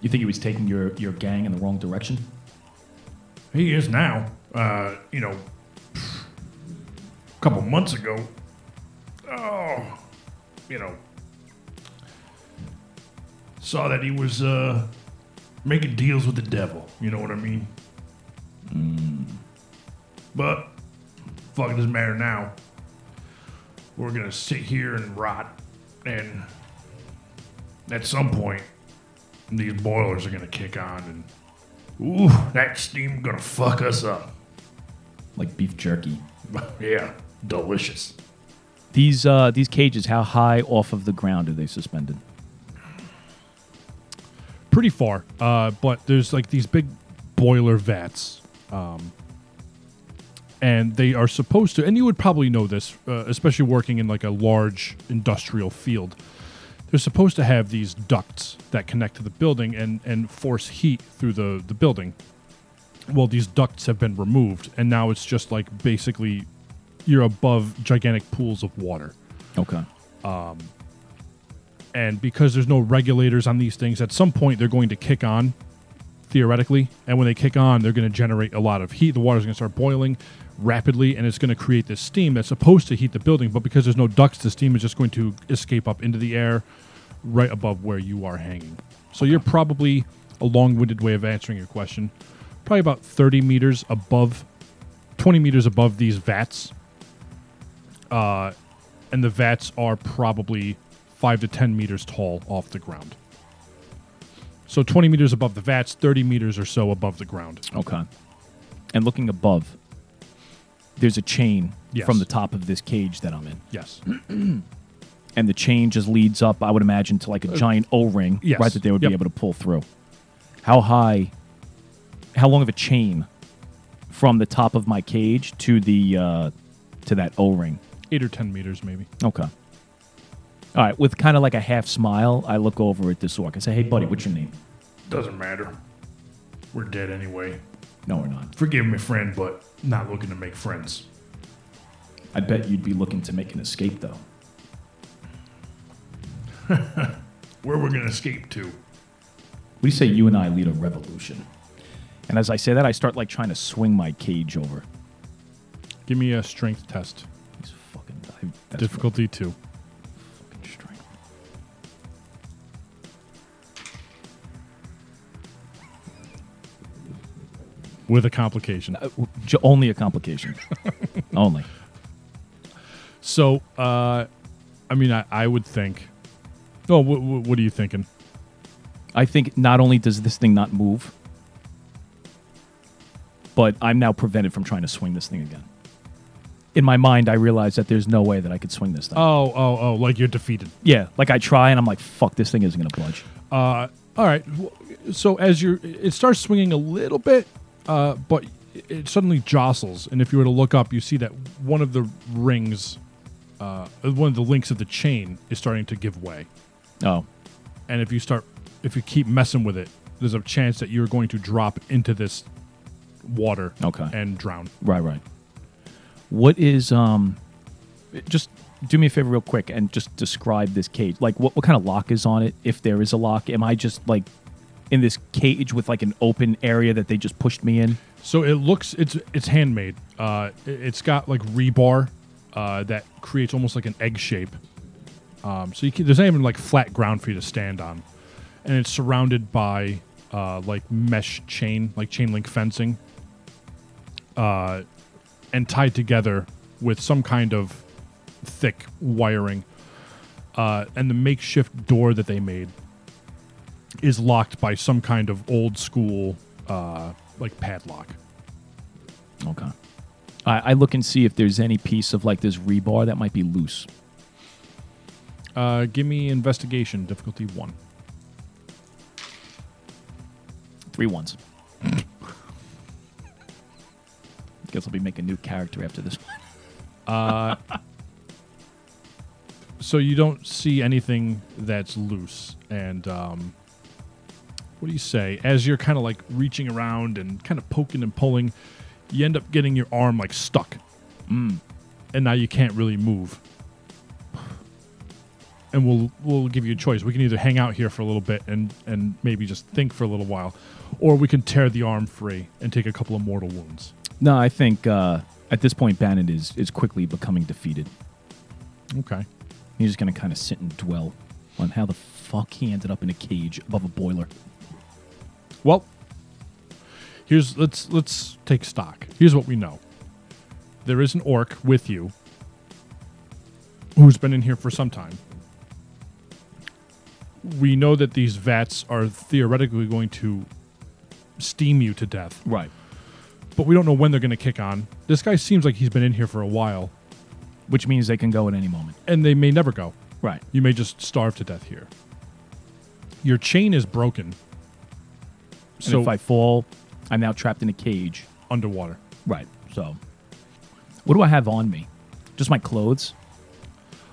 You think he was taking your, your gang in the wrong direction? He is now. Uh, you know, a couple months ago. Oh, you know, saw that he was uh, making deals with the devil. You know what I mean? But fuck, it doesn't matter now. We're gonna sit here and rot, and at some point, these boilers are gonna kick on, and ooh, that steam gonna fuck us up. Like beef jerky. yeah, delicious. These uh, these cages, how high off of the ground are they suspended? pretty far, uh, but there's like these big boiler vats, um, and they are supposed to. And you would probably know this, uh, especially working in like a large industrial field. They're supposed to have these ducts that connect to the building and and force heat through the the building. Well, these ducts have been removed, and now it's just like basically you're above gigantic pools of water. Okay. Um, And because there's no regulators on these things, at some point they're going to kick on, theoretically. And when they kick on, they're going to generate a lot of heat. The water's going to start boiling rapidly, and it's going to create this steam that's supposed to heat the building. But because there's no ducts, the steam is just going to escape up into the air right above where you are hanging. So you're probably a long winded way of answering your question. Probably about 30 meters above, 20 meters above these vats. Uh, and the vats are probably five to 10 meters tall off the ground. So 20 meters above the vats, 30 meters or so above the ground. Okay. And looking above, there's a chain Yes. from the top of this cage that I'm in. Yes. And the chain just leads up, I would imagine, to like a giant O ring, Uh, yes. right, that they would Yep. be able to pull through. How high, how long of a chain from the top of my cage to the, uh, to that O ring? Eight or 10 meters, maybe. Okay. All right. With kind of like a half smile, I look over at this orc. I say, hey, buddy, what's your name? Doesn't matter. We're dead anyway. No, we're not. Forgive me, friend, but not looking to make friends. I bet you'd be looking to make an escape, though. Where we're gonna escape to? What do you say you and I lead a revolution? And as I say that, I start like trying to swing my cage over. Give me a strength test. These fucking I, that's Difficulty two. fucking strength. With a complication. Uh, w- j- only a complication. only. So, uh, I mean, I, I would think. Oh, wh- wh- what are you thinking? I think not only does this thing not move, but I'm now prevented from trying to swing this thing again. In my mind, I realize that there's no way that I could swing this thing. Oh, oh, oh, like you're defeated. yeah, like I try and I'm like, fuck, this thing isn't going to budge. Uh, all right. So as you're, it starts swinging a little bit, uh, but it suddenly jostles. And if you were to look up, you see that one of the rings, uh, one of the links of the chain is starting to give way. Oh, And if you start, if you keep messing with it, there's a chance that you're going to drop into this water Okay. and drown. right, right. What is, um, just do me a favor real quick and just describe this cage. Like, what, what kind of lock is on it? If there is a lock, am I just like in this cage with like an open area that they just pushed me in? So it looks it's it's handmade. Uh, it- it's got like rebar uh, that creates almost like an egg shape. Um, so you can, there's not even like flat ground for you to stand on, and it's surrounded by uh, like mesh chain, like chain link fencing, uh, and tied together with some kind of thick wiring. Uh, and the makeshift door that they made is locked by some kind of old school uh, like padlock. Okay. I, I look and see if there's any piece of like this rebar that might be loose. Uh, give me investigation difficulty one. Three ones. Guess I'll be making a new character after this one. So you don't see anything that's loose, and um, what do you say? As you're kind of like reaching around and kind of poking and pulling, you end up getting your arm like stuck, and now you can't really move. And we'll we'll give you a choice. We can either hang out here for a little bit and and maybe just think for a little while, or we can tear the arm free and take a couple of mortal wounds. No, I think uh, at this point Bannon is is quickly becoming defeated. Okay. He's just gonna kind of sit and dwell on how the fuck he ended up in a cage above a boiler. Well, here's let's let's take stock. Here's what we know. There is an orc with you who's been in here for some time. We know that these vats are theoretically going to steam you to death, Right. But we don't know when they're going to kick on. This guy seems like he's been in here for a while, Which means they can go at any moment. and they may never go. Right. You may just starve to death here. Your chain is broken. So So if I fall, I'm now trapped in a cage. underwater. Right. So What do I have on me? Just my clothes.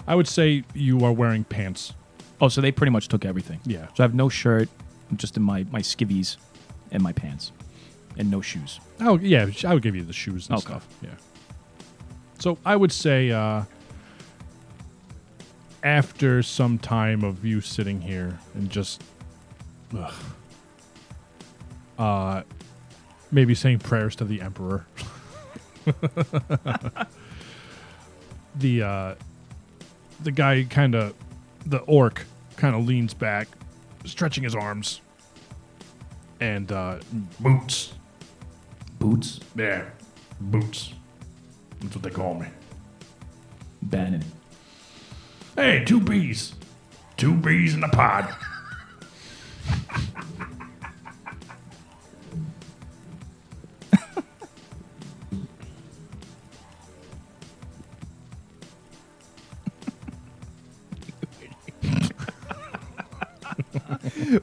I would say you are wearing pants. Oh, so they pretty much took everything. Yeah. So I have no shirt, I'm just in my my skivvies and my pants, and no shoes. Oh yeah, I would give you the shoes and Okay. stuff. Yeah. So I would say uh, after some time of you sitting here and just, ugh, uh, maybe saying prayers to the emperor. the uh, the guy kind of, the orc kind of leans back, stretching his arms, and uh, Boots. Boots, Yeah. Boots. That's what they call me. Bannon. Hey, two bees. Two bees in a pod.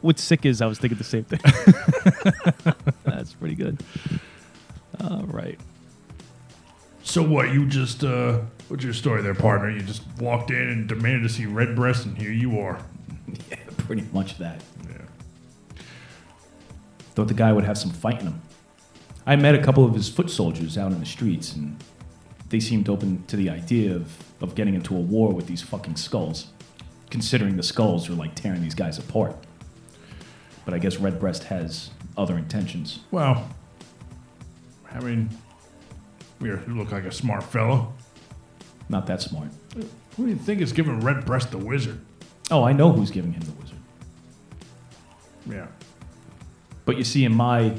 What's sick is I was thinking the same thing. That's pretty good. All right. So what? You just uh, what's your story there, partner? You just walked in and demanded to see Redbreast, and here you are. Yeah, pretty much that. Yeah. Thought the guy would have some fight in him. I met a couple of his foot soldiers out in the streets, and they seemed open to the idea of, of getting into a war with these fucking skulls, considering the skulls are like tearing these guys apart. But I guess Redbreast has other intentions. Well, I mean, you look like a smart fellow. Not that smart. Who do you think is giving Redbreast the wizard? Oh, I know who's giving him the wizard. Yeah. But you see, in my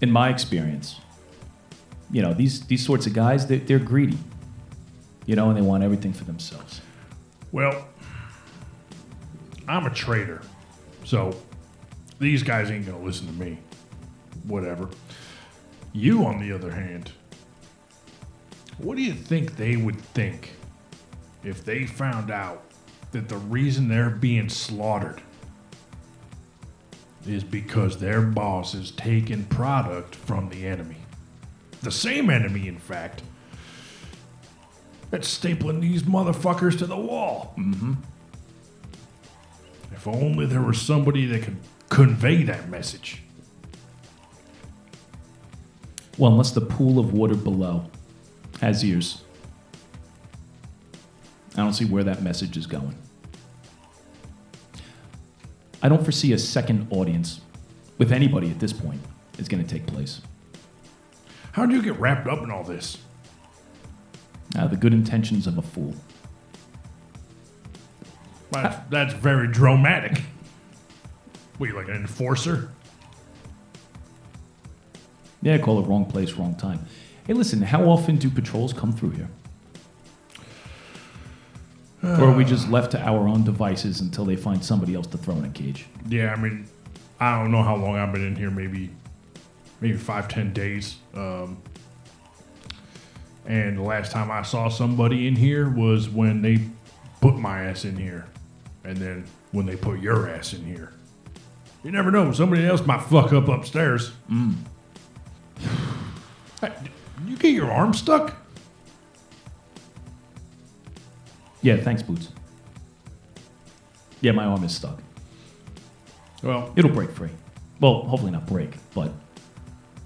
in my experience, you know, these these sorts of guys, they're, they're greedy. You know, and they want everything for themselves. Well, I'm a traitor, so these guys ain't gonna listen to me. Whatever. You, on the other hand, what do you think they would think if they found out that the reason they're being slaughtered is because their boss is taking product from the enemy? The same enemy, in fact, that's stapling these motherfuckers to the wall. Mm-hmm. If only there was somebody that could convey that message. Well, unless the pool of water below has ears, I don't see where that message is going. I don't foresee a second audience with anybody at this point is going to take place. How do you get wrapped up in all this? Uh, the good intentions of a fool. That's, that's very dramatic. What, you like an enforcer? Yeah, call it wrong place, wrong time. Hey, listen, how often do patrols come through here? or are we just left to our own devices until they find somebody else to throw in a cage? Yeah, I mean, I don't know how long I've been in here. Maybe, maybe five, ten days. Um, and the last time I saw somebody in here was when they put my ass in here, and then when they put your ass in here. You never know. Somebody else might fuck up upstairs. Hey, did you get your arm stuck? Yeah, thanks, Boots. Yeah, my arm is stuck. Well, It'll break free. Well, hopefully not break, but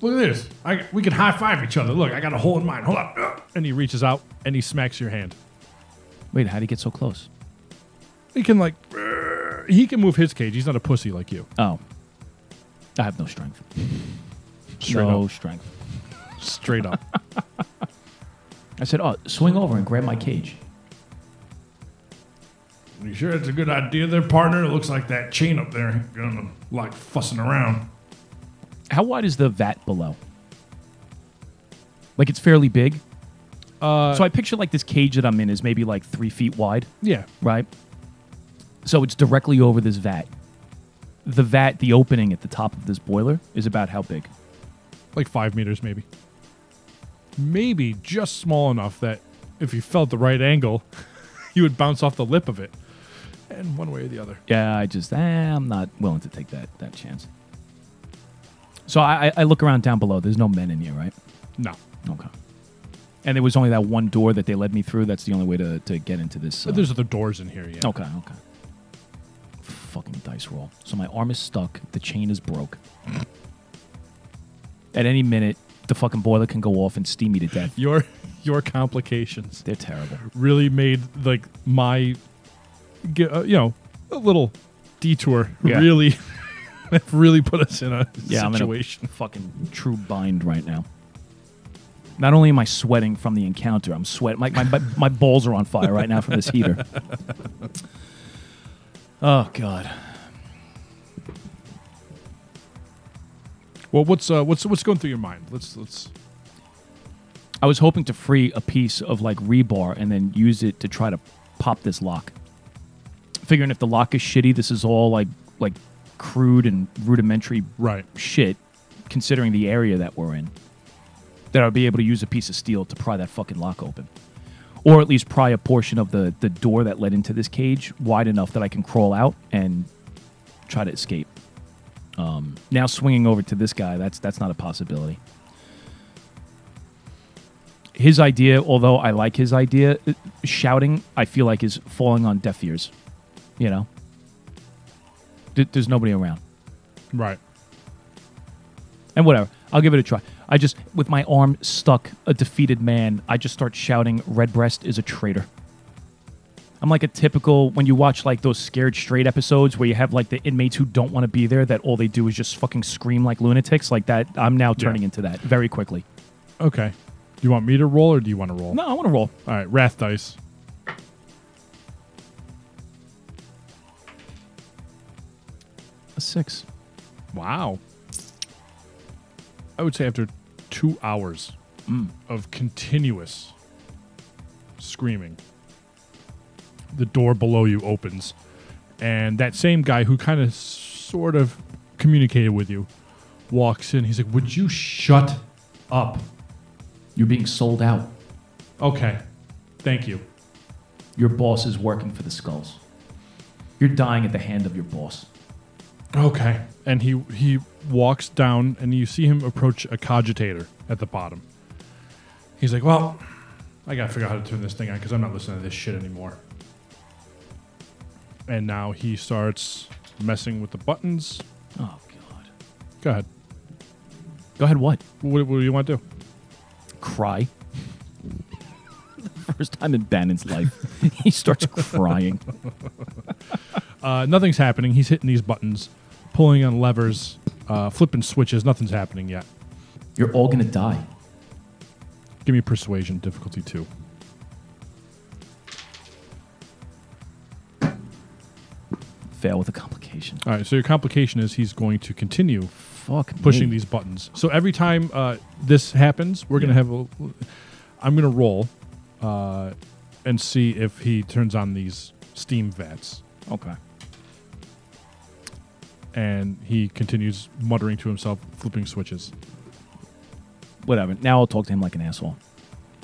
look at this. I, we can high five each other. Look, I got a hole in mine. Hold on. Ugh. And he reaches out and he smacks your hand. wait, how would he get so close? He can like, he can move his cage. He's not a pussy like you. Oh, I have no strength. Straight no up. strength. Straight up. I said, "Oh, swing over and grab my cage." You sure it's a good idea there, partner? It looks like that chain up there ain't gonna like fussing around. How wide is the vat below? Like it's fairly big. Uh, So I picture like this cage that I'm in is maybe like three feet wide, yeah. right? So it's directly over this vat. The vat, the opening at the top of this boiler is about how big? like five meters maybe maybe just small enough that if you felt the right angle you would bounce off the lip of it and one way or the other Yeah, I just, eh, I'm not willing to take that that chance. So I, I I look around down below. There's no men in here, right? no Okay. And there was only that one door that they led me through. That's the only way to, to get into this. But uh, there's other doors in here. Yeah. Okay, okay. Fucking dice roll. So my arm is stuck. The chain is broke. At any minute, the fucking boiler can go off and steam me to death. Your your complications They're terrible. really made like my, ge- uh, you know, a little detour Yeah. really, really put us in a Yeah, I'm in a situation. fucking true bind right now. Not only am I sweating from the encounter, I'm sweating. My, my, my, my balls are on fire right now from this heater. Oh, God. Well, what's uh, what's what's going through your mind? Let's let's. I was hoping to free a piece of like rebar and then use it to try to pop this lock. Figuring if the lock is shitty, this is all like like crude and rudimentary Right. shit, considering the area that we're in. That I'll be able to use a piece of steel to pry that fucking lock open. Or at least pry a portion of the, the door that led into this cage wide enough that I can crawl out and try to escape. Um, now swinging over to this guy, that's that's not a possibility. His idea, although I like his idea, uh, shouting, I feel like is falling on deaf ears. You know, Th- there's nobody around Right. and whatever. I'll give it a try. I just, with my arm stuck, a defeated man, I just start shouting, Redbreast is a traitor. I'm like a typical, when you watch like those Scared Straight episodes where you have like the inmates who don't want to be there, that all they do is just fucking scream like lunatics, like that. I'm now turning into that very quickly. Okay. Do you want me to roll or do you want to roll? No, I want to roll. All right. Wrath dice. A six. Wow. I would say after two hours mm. of continuous screaming, the door below you opens, and that same guy who kind of sort of communicated with you walks in. He's like, Would you shut up? You're being sold out. Okay. Thank you. Your boss is working for the skulls. You're dying at the hand of your boss. Okay. And he he walks down and you see him approach a cogitator at the bottom. He's like, "Well, I got to figure out how to turn this thing on cuz I'm not listening to this shit anymore." And now he starts messing with the buttons. Oh, God. Go ahead. Go ahead, what? What, what do you want to do? Cry. First time in Bannon's life, he starts crying. Uh, nothing's happening. He's hitting these buttons, pulling on levers, uh, flipping switches. Nothing's happening yet. You're all gonna die. Give me persuasion, difficulty 2. Fail with a complication. All right, so your complication is he's going to continue Fuck pushing me. these buttons. So every time uh, this happens, we're gonna have a. I'm gonna roll, uh, and see if he turns on these steam vats, Okay. and he continues muttering to himself, flipping switches. Whatever. Now I'll talk to him like an asshole.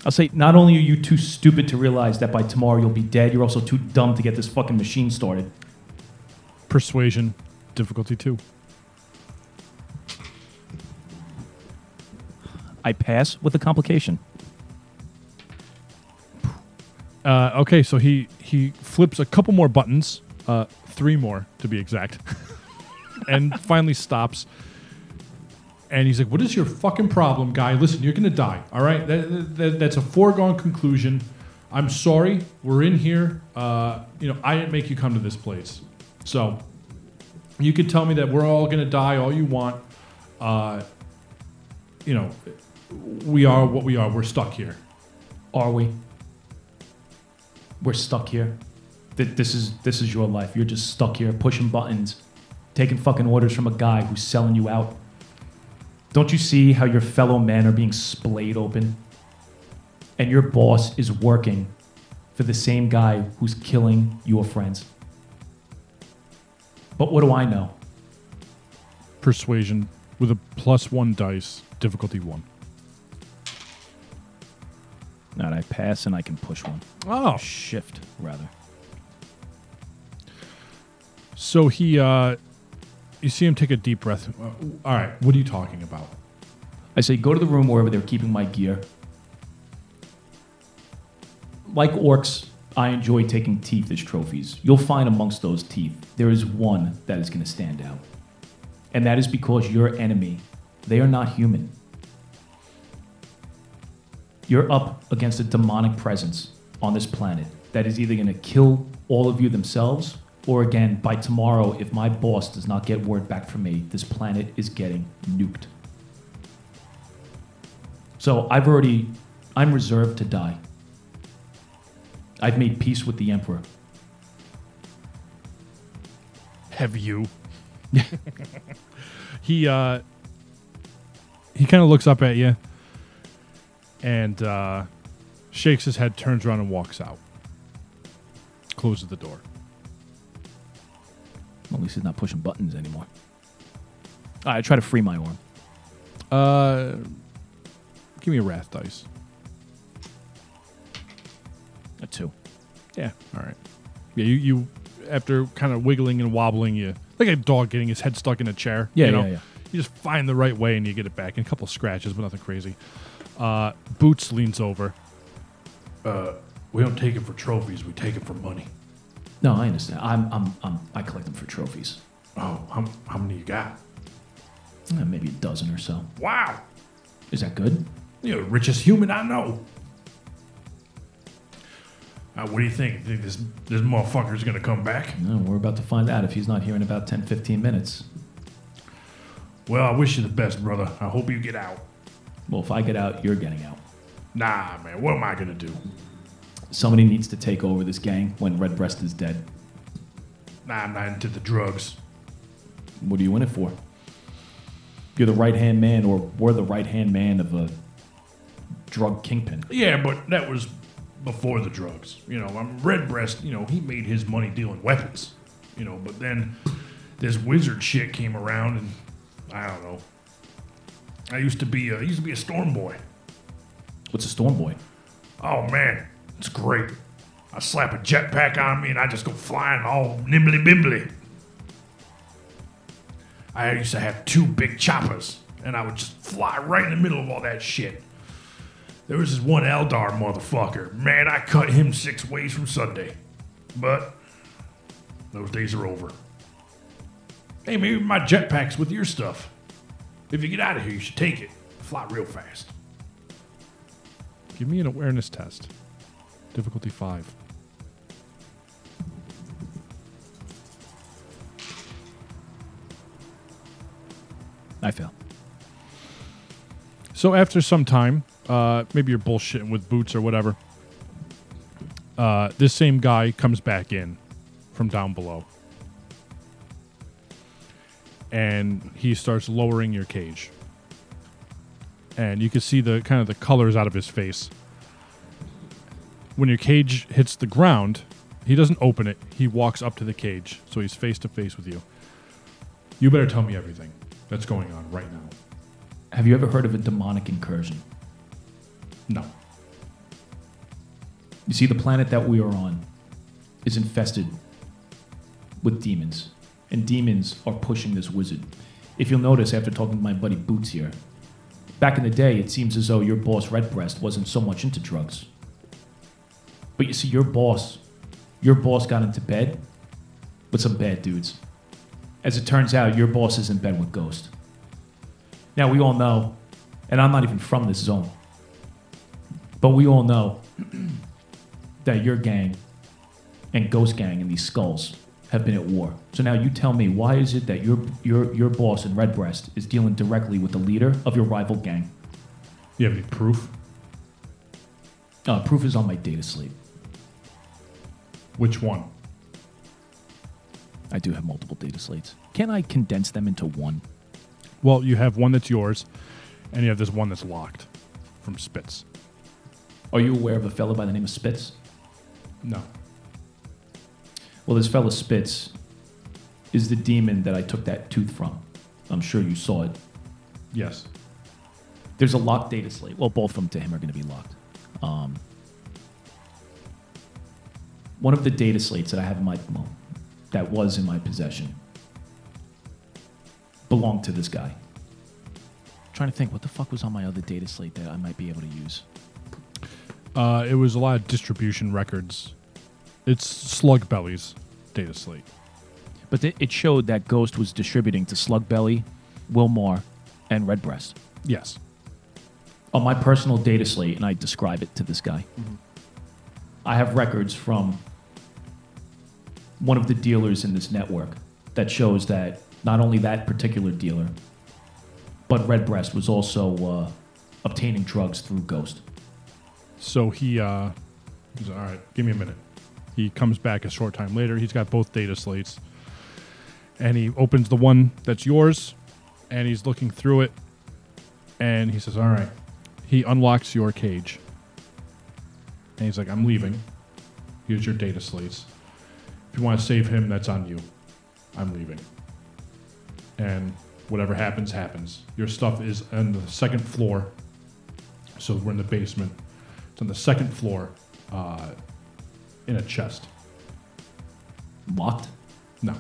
I'll say, not only are you too stupid to realize that by tomorrow you'll be dead, you're also too dumb to get this fucking machine started. Persuasion, difficulty two. I pass with a complication. Uh, okay, so he he flips a couple more buttons, uh, three more to be exact, and finally stops. And he's like, "What is your fucking problem, guy? Listen, you're gonna die. All right, that, that, that's a foregone conclusion. I'm sorry. We're in here. Uh, you know, I didn't make you come to this place. So you could tell me that we're all gonna die all you want. Uh, you know, we are what we are. We're stuck here. Are we? We're stuck here. Th- This is this is your life. You're just stuck here pushing buttons, taking fucking orders from a guy who's selling you out. Don't you see how your fellow men are being splayed open? And your boss is working for the same guy who's killing your friends. But what do I know? persuasion with a plus one dice, difficulty one. Not I pass and I can push one. Oh, Shift rather. so he, uh, you see him take a deep breath. Uh, all right, what are you talking about? I say, go to the room wherever they're keeping my gear. like orcs, I enjoy taking teeth as trophies. You'll find amongst those teeth, there is one that is going to stand out. And that is because your enemy, they are not human. You're up against a demonic presence on this planet that is either going to kill all of you themselves, or again, by tomorrow, if my boss does not get word back from me, this planet is getting nuked. So I've already, I'm reserved to die. I've made peace with the Emperor. Have you? he uh he kind of looks up at you and uh shakes his head, turns around and walks out. Closes the door. At least he's not pushing buttons anymore. All right, I try to free my arm. Uh give me a wrath dice. A two. Yeah. All right. Yeah, you, you after kind of wiggling and wobbling, you like a dog getting his head stuck in a chair. Yeah, you know? yeah, yeah. You just find the right way and you get it back. And a couple scratches, but nothing crazy. Uh, Boots leans over. Uh, we don't take it for trophies. We take it for money. No, I understand. I'm, I'm, I'm, I collect them for trophies. Oh, how, how many you got? Eh, maybe a dozen or so. Wow. Is that good? You're the richest human I know. Uh, what do you think? Think this this motherfucker's gonna come back? No, we're about to find out if he's not here in about 10, 15 minutes. Well, I wish you the best, brother. I hope you get out. Well, if I get out, you're getting out. Nah, man. What am I gonna do? Somebody needs to take over this gang when Redbreast is dead. Nah, I'm not into the drugs. What are you in it for? You're the right hand man, or we're the right hand man of a drug kingpin. Yeah, but that was before the drugs. You know, I'm Redbreast. You know, he made his money dealing weapons. You know, but then this wizard shit came around, and I don't know. I used to be a, I used to be a storm boy. What's a storm boy? Oh man, it's great. I slap a jetpack on me and I just go flying all nimbly bimbly. I used to have two big choppers and I would just fly right in the middle of all that shit. There was this one Eldar motherfucker. Man, I cut him six ways from Sunday. But those days are over. Hey, maybe my jetpack's with your stuff. If you get out of here, you should take it. Fly real fast. Give me an awareness test. Difficulty five. I fail. So after some time, uh, maybe you're bullshitting with boots or whatever. Uh, this same guy comes back in from down below, and he starts lowering your cage. And you can see the kind of the colors out of his face. When your cage hits the ground, he doesn't open it. He walks up to the cage, so he's face to face with you. You better tell me everything that's going on right now. Have you ever heard of a demonic incursion? No. You see, the planet that we are on is infested with demons, and demons are pushing this wizard. If you'll notice, after talking to my buddy Boots here, back in the day, it seems as though your boss Redbreast wasn't so much into drugs. But you see, your boss, your boss got into bed with some bad dudes. As it turns out, your boss is in bed with Ghost. Now, we all know, and I'm not even from this zone, but we all know that your gang and Ghost Gang and these skulls have been at war. So now you tell me, why is it that your your your boss in Redbreast is dealing directly with the leader of your rival gang? You have any proof? Uh, proof is on my data slate. Which one? I do have multiple data slates. Can I condense them into one? Well, you have one that's yours, and you have this one that's locked from Spitz. Are you aware of a fellow by the name of Spitz? No. Well, this fellow Spitz is the demon that I took that tooth from. I'm sure you saw it. Yes. There's a locked data slate. Well, both of them to him are going to be locked. Um, one of the data slates that I have in my well, that was in my possession belonged to this guy. trying to think what the fuck was on my other data slate that I might be able to use. Uh, it was a lot of distribution records. It's Slug Belly's data slate. But it it showed that Ghost was distributing to Slug Slugbelly, Wilmore, and Redbreast. Yes. on my personal data slate, and I describe it to this guy. I have records from one of the dealers in this network that shows that not only that particular dealer, but Redbreast was also uh, obtaining drugs through Ghost. So he, uh, he's all right. Give me a minute. He comes back a short time later. He's got both data slates, and he opens the one that's yours, and he's looking through it, and he says, "All right." He unlocks your cage, and he's like, "I'm leaving. Here's your data slates. If you want to save him, that's on you. I'm leaving." And whatever happens, happens. Your stuff is on the second floor, so we're in the basement. It's on the second floor, uh, in a chest. Locked? No,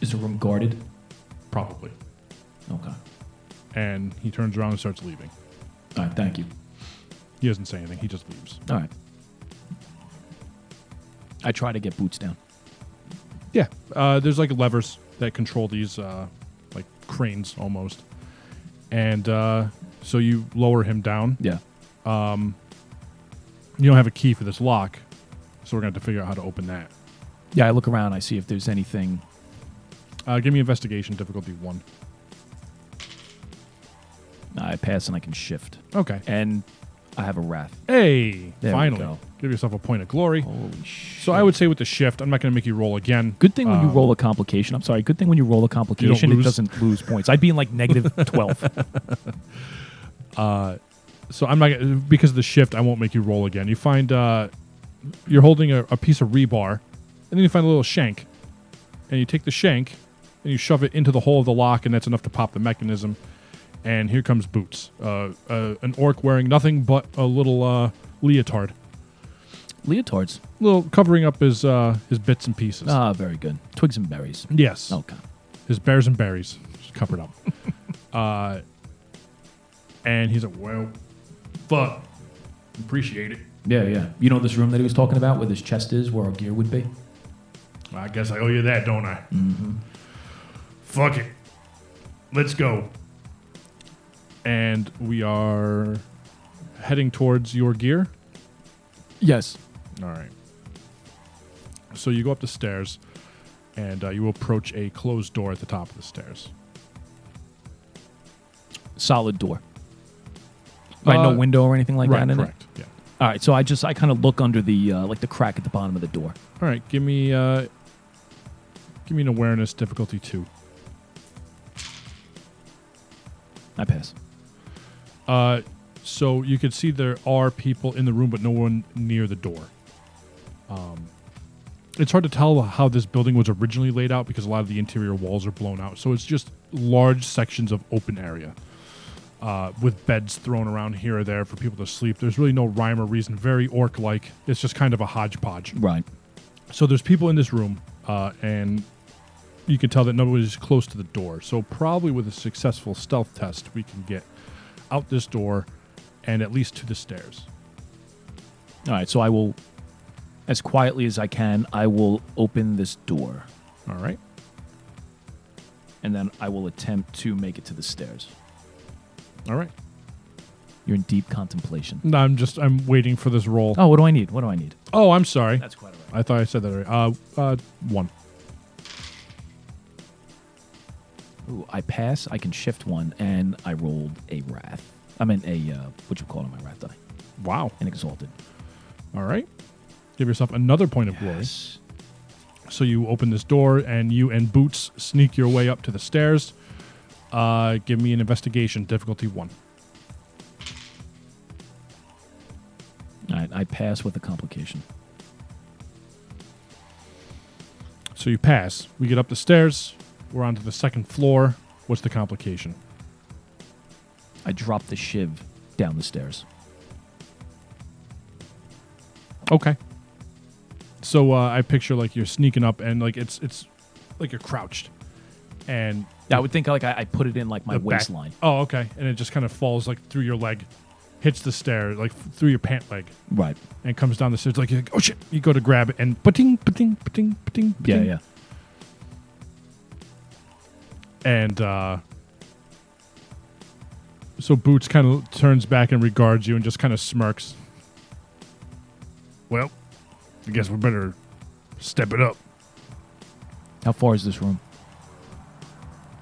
Is the room guarded? probably. Okay. And he turns around and starts leaving. All right, thank you. He doesn't say anything. He just leaves. All right. I try to get boots down. Yeah, uh, there's like levers that control these, uh, like cranes almost. And uh, so you lower him down. Yeah. You don't have a key for this lock, so we're gonna have to figure out how to open that. Yeah, I look around, I see if there's anything. Uh, give me investigation difficulty one. I pass and I can shift. Okay. And I have a wrath. Hey, There we finally, go. give yourself a point of glory. Holy shit. So I would say with the shift, I'm not gonna make you roll again. Good thing when you Um, roll a complication. I'm sorry. Good thing when you roll a complication, it lose. doesn't lose points. I'd be in like negative 12. so I'm not gonna- because of the shift. I won't make you roll again. You find uh, you're holding a, a piece of rebar, and then you find a little shank, and you take the shank and you shove it into the hole of the lock, and that's enough to pop the mechanism. And here comes Boots, uh, uh, an orc wearing nothing but a little uh, leotard, Leotards. little covering up his uh, his bits and pieces. Ah, very good. Twigs and berries. yes, Okay. his bears and berries just covered up. uh, and he's like, "Well, Fuck. Appreciate it. Yeah, yeah. You know this room that he was talking about where this chest is, where our gear would be? I guess I owe you that, don't I? Mm-hmm. Fuck it. Let's go. and we are heading towards your gear. Yes. All right. So you go up the stairs, and uh, you approach a closed door at the top of the stairs. Solid door. Right, no Uh, window or anything like right, that in correct. Yeah. All right, so I just, I kind of look under the, uh, like the crack at the bottom of the door. All right. Give me, uh, give me an awareness difficulty two. I pass. Uh, so you can see there are people in the room, but no one near the door. Um, it's hard to tell how this building was originally laid out because a lot of the interior walls are blown out. So it's just large sections of open area uh, with beds thrown around here or there for people to sleep. There's really no rhyme or reason. Very orc like. It's just kind of a hodgepodge. Right. So there's people in this room, uh, and you can tell that nobody's close to the door. So probably with a successful stealth test, we can get out this door and at least to the stairs. All right, so I will, as quietly as I can, I will open this door, All right. and then I will attempt to make it to the stairs. All right. You're in deep contemplation. No, I'm just I'm waiting for this roll. Oh, what do I need? What do I need? Oh, I'm sorry. That's quite all right. I thought I said that already. Uh, uh, one. Ooh, I pass. I can shift one, and I rolled a wrath. I mean a uh, what you call it on my wrath die, Wow. an exalted. All right. Give yourself another point of glory. So you open this door, and you and Boots sneak your way up to the stairs. Uh, give me an investigation difficulty one. Right, I pass with a complication. So you pass. We get up the stairs. We're onto the second floor. What's the complication? I drop the shiv down the stairs. Okay. So uh, I picture like you're sneaking up, and like it's it's like you're crouched, and Yeah, I would think like I, I put it in like my the back- waistline. Oh, okay. And it just kind of falls like through your leg, hits the stair like f- through your pant leg Right. and comes down the stairs like, you're like, oh shit! You go to grab it and pating, pating, pating, pating, Yeah, pating. yeah. And uh, so Boots kind of turns back and regards you and just kind of smirks. Well, I guess we better step it up. How far is this room?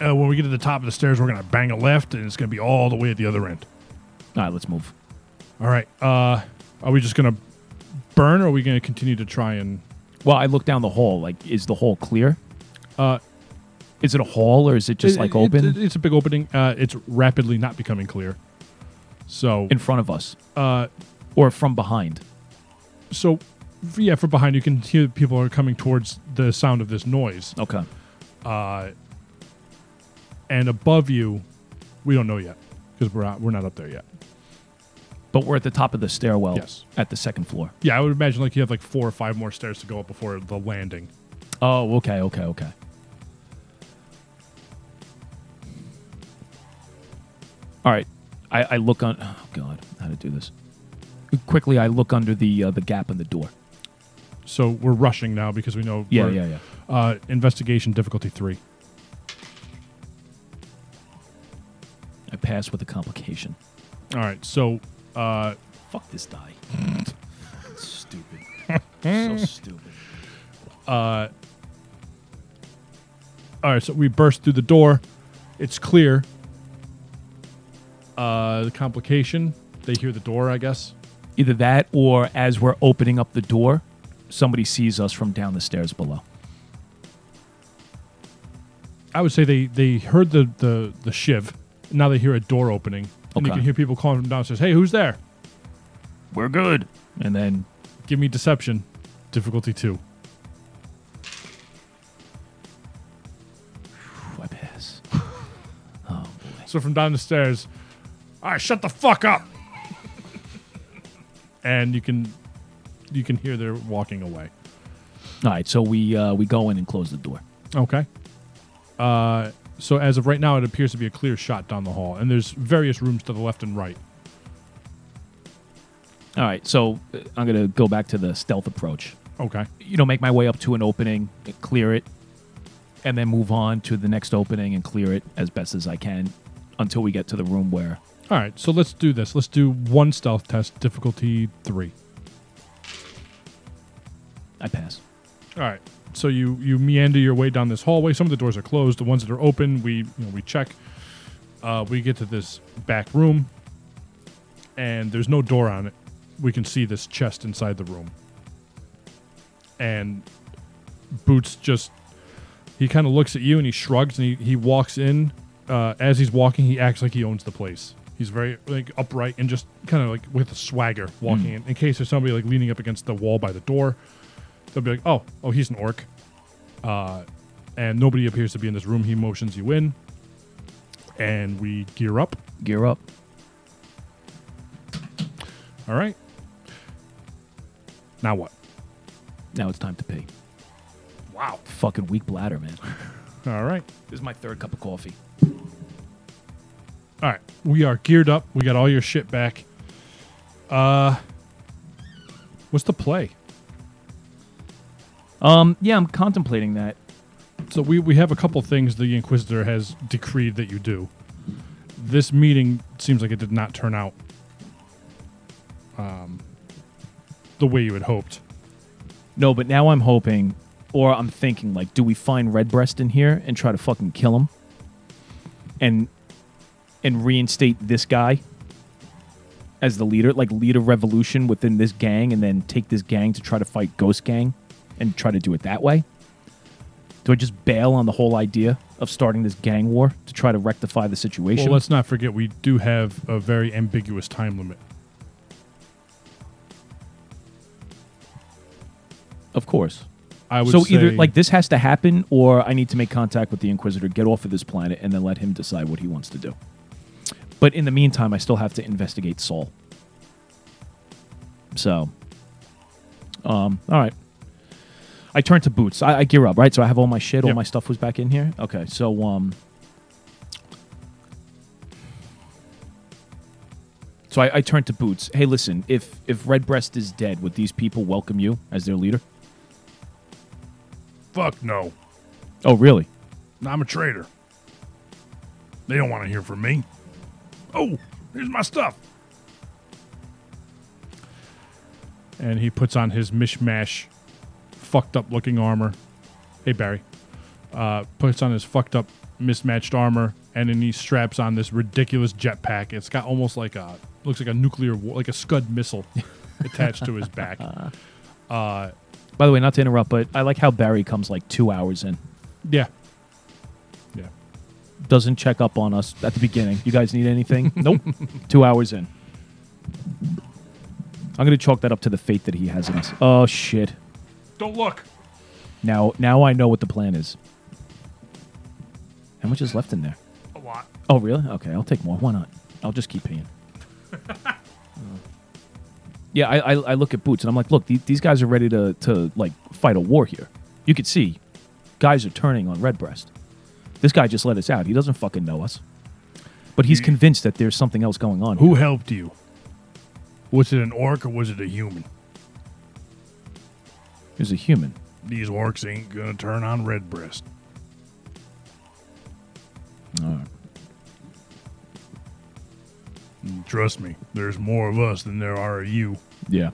Uh, when we get to the top of the stairs, we're gonna bang a left, and it's gonna be all the way at the other end. All right, let's move. All right. Uh, are we just gonna burn, or are we gonna continue to try and? Well, I look down the hall. Like, is the hall clear? Uh, Is it a hall or is it just it- like it- open it- it's a big opening. Uh, it's rapidly not becoming clear. So, in front of us uh, or from behind? so yeah, from behind you can hear people are coming towards the sound of this noise. Okay. Uh, and above you, we don't know yet because we're not, we're not up there yet. But we're at the top of the stairwell Yes. at the second floor. Yeah, I would imagine like you have like four or five more stairs to go up before the landing. Oh, okay, okay, okay. All right. I, I look on. Oh God, how to do this? Quickly, I look under the uh, the gap in the door. So we're rushing now because we know. Yeah, we're- yeah, yeah. Uh, investigation difficulty three. I pass with a complication. All right, so uh, Fuck this die. stupid. so stupid. uh, all right, so we burst through the door. It's clear. Uh, the complication. They hear the door, I guess. Either that, or as we're opening up the door, somebody sees us from down the stairs below. I would say they they heard the the the shiv. Now they hear a door opening, and you Okay. can hear people calling from downstairs. Hey, who's there? We're good. And then Give me deception. Difficulty two. phew, I pass. oh boy. So from down the stairs, all right, shut the fuck up. and you can you can hear they're walking away. All right, so we uh, we go in and close the door. Okay. Uh, so as of right now, it appears to be a clear shot down the hall, and there's various rooms to the left and right. All right, so uh, I'm gonna go back to the stealth approach. Okay. You know, make my way up to an opening, clear it, and then move on to the next opening and clear it as best as I can until we get to the room where. All right. So let's do this. Let's do one stealth test, difficulty three. I pass. All right. So you you meander your way down this hallway. Some of the doors are closed. The ones that are open, we you know we check. Uh, we get to this back room, and there's no door on it. We can see this chest inside the room. And Boots just he kind of looks at you and he shrugs and he, he walks in. Uh, as he's walking, he acts like he owns the place. He's very like upright and just kind of like with a swagger walking in. In case there's somebody like leaning up against the wall by the door, they'll be like, "Oh, oh, he's an orc," uh, and nobody appears to be in this room. He motions you in, and we gear up. Gear up. All right. Now what? Now it's time to pee. Wow. Fucking weak bladder, man. All right. This is my third cup of coffee. All right. We are geared up. We got all your shit back. Uh, what's the play? Um, yeah, I'm contemplating that. So we we have a couple things the Inquisitor has decreed that you do. This meeting seems like it did not turn out um, the way you had hoped. No, but now I'm hoping, or I'm thinking, like, do we find Redbreast in here and try to fucking kill him, and and reinstate this guy as the leader, like lead a revolution within this gang, and then take this gang to try to fight Ghost Gang, and try to do it that way? Do I just bail on the whole idea of starting this gang war to try to rectify the situation? Well, let's not forget we do have a very ambiguous time limit. of course. I would So either like this has to happen, or I need to make contact with the Inquisitor, get off of this planet, and then let him decide what he wants to do. But in the meantime, I still have to investigate Saul. So, um, all right. I turn to boots. I, I gear up, right? So I have all my shit, all Yep. my stuff was back in here. Okay, so um, So I, I turned to Boots. Hey, listen, if if Redbreast is dead, would these people welcome you as their leader? Fuck no. Oh, really? I'm a traitor. They don't want to hear from me. Oh, here's my stuff. and he puts on his mishmash, fucked up looking armor. Hey Barry, uh, puts on his fucked up mismatched armor, and then he straps on this ridiculous jetpack. It's got almost like a looks like a nuclear war, like a Scud missile attached to his back. Uh, By the way, not to interrupt, but I like how Barry comes like two hours in. yeah, yeah. Doesn't check up on us at the beginning. You guys need anything? nope. Two hours in. I'm gonna chalk that up to the fate that he has in us. Oh shit. Don't look. Now now I know what the plan is. How much is left in there? A lot. Oh really? Okay, I'll take more. Why not? I'll just keep paying. yeah, I, I I look at Boots and I'm like, look, the- these guys are ready to to like fight a war here. You could see, guys are turning on Redbreast. This guy just let us out. He doesn't fucking know us, but he's convinced that there's something else going on. Who helped you? Was it an orc or was it a human? He's a human. These orcs ain't gonna turn on Redbreast. All right. And Trust me, there's more of us than there are of you. Yeah.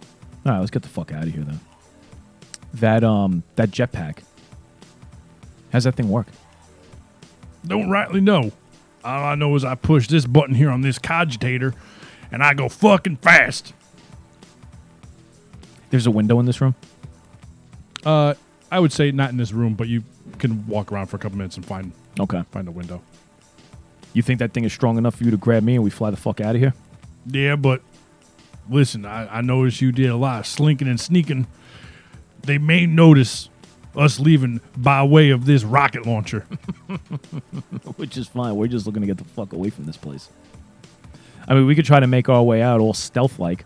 All right, let's get the fuck out of here then. That um that jetpack. How's that thing work? Don't rightly know. All I know is I push this button here on this cogitator, and I go fucking fast. There's a window in this room. Uh, I would say not in this room, but you can walk around for a couple minutes and find Okay. find a window. You think that thing is strong enough for you to grab me and we fly the fuck out of here? Yeah, but listen, I, I noticed you did a lot of slinking and sneaking. They may notice us leaving by way of this rocket launcher. Which is fine. We're just looking to get the fuck away from this place. I mean, we could try to make our way out all stealth like.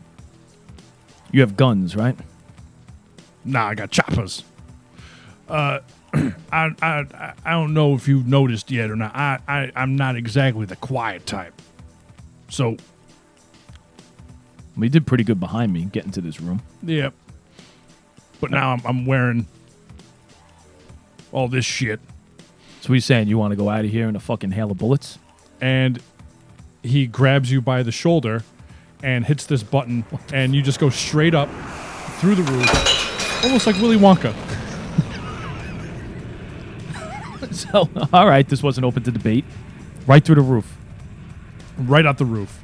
You have guns, right? Nah, I got choppers. Uh, I, I I don't know if you've noticed yet or not. I, I I'm not exactly the quiet type. So We did pretty good behind me getting to this room. yeah. But now I'm, I'm wearing all this shit. So he's saying you want to go out of here in a fucking hail of bullets? and he grabs you by the shoulder and hits this button, and you just go straight up through the roof, almost like Willy Wonka. So, all right, this wasn't open to debate. Right through the roof. right out the roof.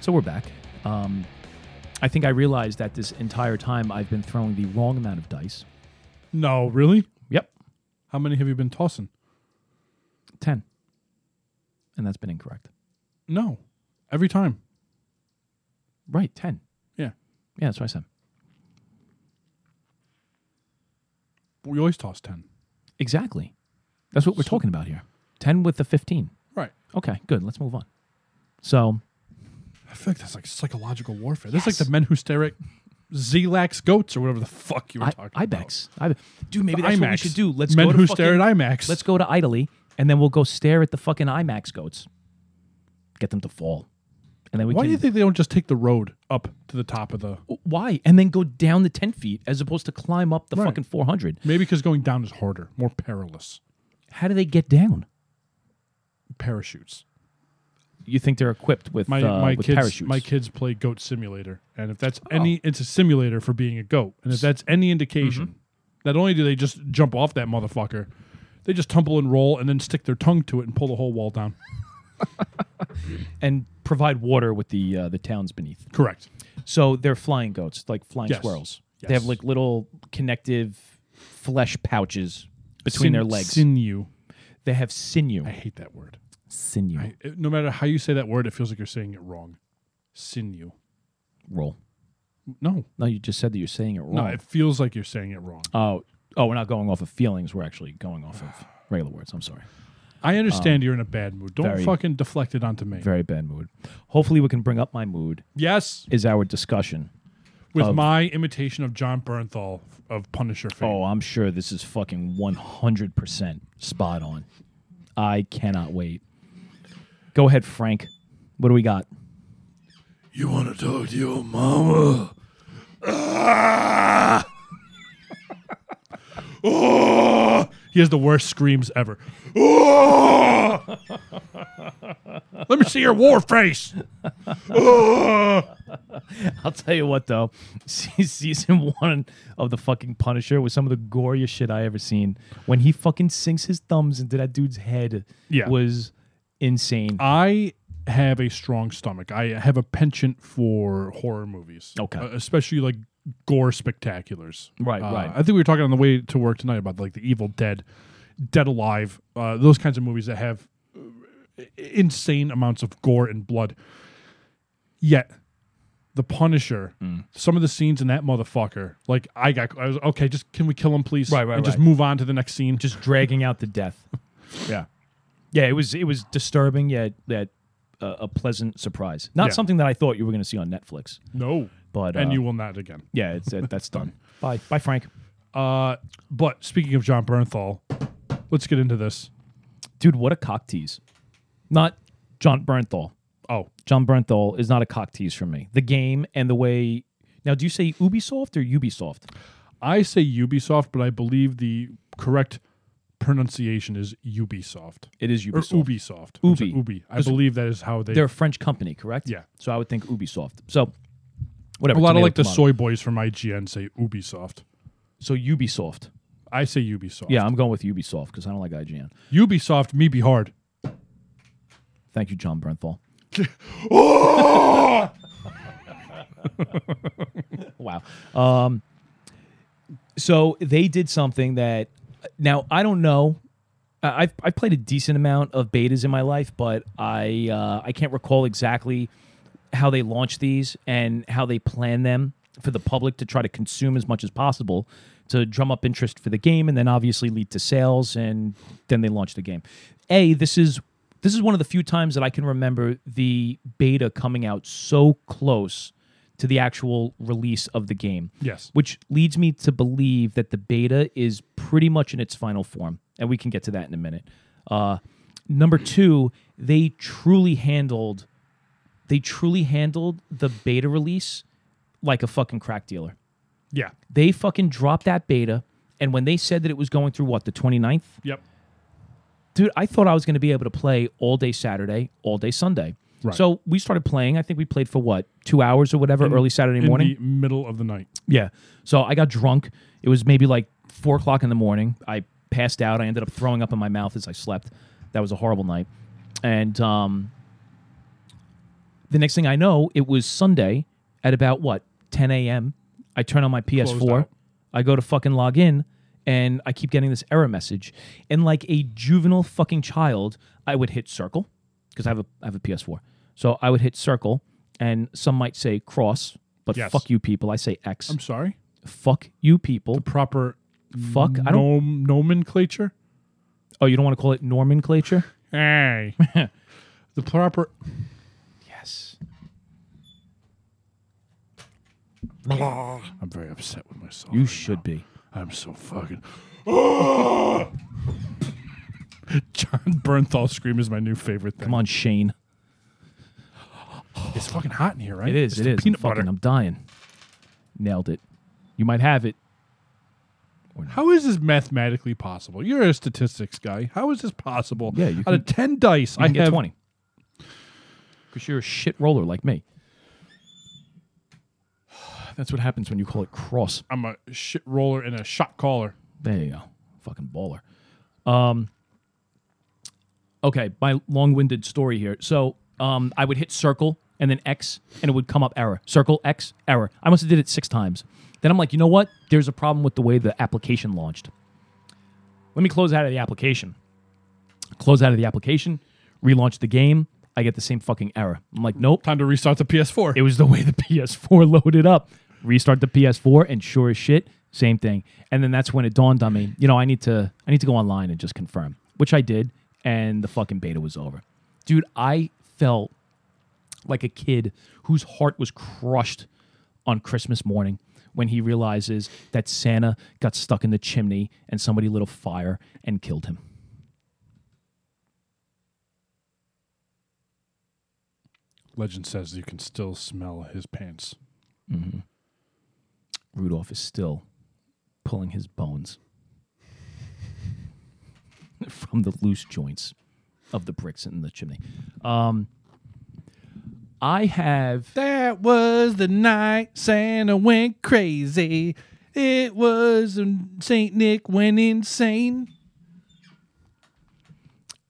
So we're back. Um, I think I realized that this entire time I've been throwing the wrong amount of dice. No, really? How many have you been tossing? 10. And that's been incorrect. No, every time. Right, 10. Yeah, Yeah, that's what I said. we always toss ten. Exactly. That's what we're talking about here. 10 with the 15. Right. Okay, good. Let's move on. So, I feel like that's like psychological warfare. That's like the men who stare at Zelax goats or whatever the fuck you were I, talking IBEX. I, dude, maybe about. that's what we IMAX. should do. Let's men go to who fucking, stare at IMAX. Let's go to Italy, and then we'll go stare at the fucking IMAX goats. Get them to fall. And then we Why can. do you think they don't just take the road up to the top of the? Why? And then go down the 10 feet as opposed to climb up the Right. fucking 400. Maybe because going down is harder, more perilous. How do they get down? Parachutes. You think they're equipped with, My uh, my with kids parachutes? my kids play Goat Simulator, and if that's Oh. any, it's a simulator for being a goat, and if that's any indication, Mm-hmm. not only do they just jump off that motherfucker, they just tumble and roll, and then stick their tongue to it and pull the whole wall down. and provide water with the uh, the towns beneath. Correct. So they're flying goats, like flying Yes. squirrels. They have like little connective flesh pouches between Sin- their legs. Sinew. They have sinew. I hate that word. sinew. I, no matter how you say that word, it feels like you're saying it wrong. Sinew. Roll. No, No, you just said that you're saying it wrong. no, it feels like you're saying it wrong. oh, oh, we're not going off of feelings. We're actually going off of regular words. I'm sorry. I understand you're in a bad mood. Don't Um, very- fucking deflect it onto me. Very bad mood. Hopefully, we can bring up my mood. yes. Is our discussion with of- my imitation of Jon Bernthal of Punisher fame. Oh, I'm sure this is fucking 100% spot on. I cannot wait. Go ahead, Frank. What do we got? You want to talk to your mama? Oh! He has the worst screams ever. Let me see your war face. I'll tell you what, though. Season one of the fucking Punisher was some of the goriest shit I ever seen. When he fucking sinks his thumbs into that dude's head Yeah. was insane. I have a strong stomach. I have a penchant for horror movies. Okay. Uh, especially like gore spectaculars. Right, Uh, right. I think we were talking on the way to work tonight about like the Evil Dead, Dead Alive, uh, those kinds of movies that have uh, insane amounts of gore and blood. Yet, The Punisher, Mm. some of the scenes in that motherfucker, like I got, I was okay. Just can we kill him, please? Right, right, And just move on to the next scene. Just dragging out the death. yeah. Yeah, it was it was disturbing yet yet uh, a pleasant surprise. Not Yeah. something that I thought you were going to see on Netflix, no, but and uh, you will not again. yeah, it's uh, that's done. Bye, bye, Frank. Uh, but speaking of Jon Bernthal, let's get into this. Dude, what a cock tease. Not Jon Bernthal. Oh, Jon Bernthal is not a cock tease for me. The game and the way. Now, do you say Ubisoft or Ubisoft? I say Ubisoft, but I believe the correct pronunciation is Ubisoft It is or Ubisoft. Ubisoft. I'm sorry, Ubi. Ubi. I believe that is how they. They're a French company, correct? Yeah. So I would think Ubisoft. So, a whatever. lot of like the soy boys from IGN say Ubisoft. So Ubisoft. I say Ubisoft. Yeah, I'm going with Ubisoft because I don't like IGN. Ubisoft, me be hard. Thank you, Jon Bernthal. wow. Um, so they did something that now I don't know. I- I've I've played a decent amount of betas in my life, but I uh, I can't recall exactly how they launch these and how they plan them for the public to try to consume as much as possible to drum up interest for the game and then obviously lead to sales and then they launch the game. A, this is this is one of the few times that I can remember the beta coming out so close to the actual release of the game Yes. which leads me to believe that the beta is pretty much in its final form, and we can get to that in a minute. Uh, number two, they truly handled, they truly handled the beta release like a fucking crack dealer. Yeah. They fucking dropped that beta, and when they said that it was going through what the 29th, Yep. dude, I thought I was going to be able to play all day Saturday, all day Sunday. Right. So we started playing. I think we played for what two hours or whatever early Saturday In morning. the middle of the night. Yeah. So I got drunk. It was maybe like four o'clock in the morning. I passed out. I ended up throwing up in my mouth as I slept. That was a horrible night. And um, the next thing I know, it was Sunday at about what 10 a.m. I turn on my PS4. I go to fucking log in, and I keep getting this error message. And like a juvenile fucking child, I would hit circle because I have a I have a PS4. So I would hit circle, and some might say cross, but Yes. fuck you people. I say X I'm sorry. fuck you people. The Proper Fuck. I don't. nom- nomenclature. Oh, you don't want to call it nomenclature? Hey. the proper. Yes. I'm very upset with myself. You should be. I'm so fucking. Jon Bernthal scream is my new favorite thing. Come on, Shane. It's fucking hot in here, right? It is. It's It the is. I'm Peanut fucking. butter. I'm dying. Nailed it. You might have it. How is this mathematically possible? You're a statistics guy. How is this possible? Yeah, you out of ten dice, You I get have 20. Because you're a shit roller like me. That's what happens when you call it cross. I'm a shit roller and a shot caller. There you go. Fucking baller. Um Okay, my long-winded story here. So, um I would hit circle and then X and it would come up error. Circle X error. I must have did it 6 times. Then I'm like, "You know what? There's a problem with the way the application launched. Let me close out of the application. Close out of the application, relaunch the game. I get the same fucking error. I'm like, "Nope, Time to restart the PS4. it was the way the PS4 loaded up. Restart the PS4, and sure as shit, same thing. And then that's when it dawned on me, you know, I need to I need to go online and just confirm, which I did, and the fucking beta was over. Dude, I felt like a kid whose heart was crushed on Christmas morning when he realizes that Santa got stuck in the chimney and somebody lit a fire and killed him. Legend says you can still smell his pants. Rudolph is still pulling his bones from the loose joints of the bricks in the chimney. Um, I have That was the night Santa went crazy. It was Saint Nick went insane.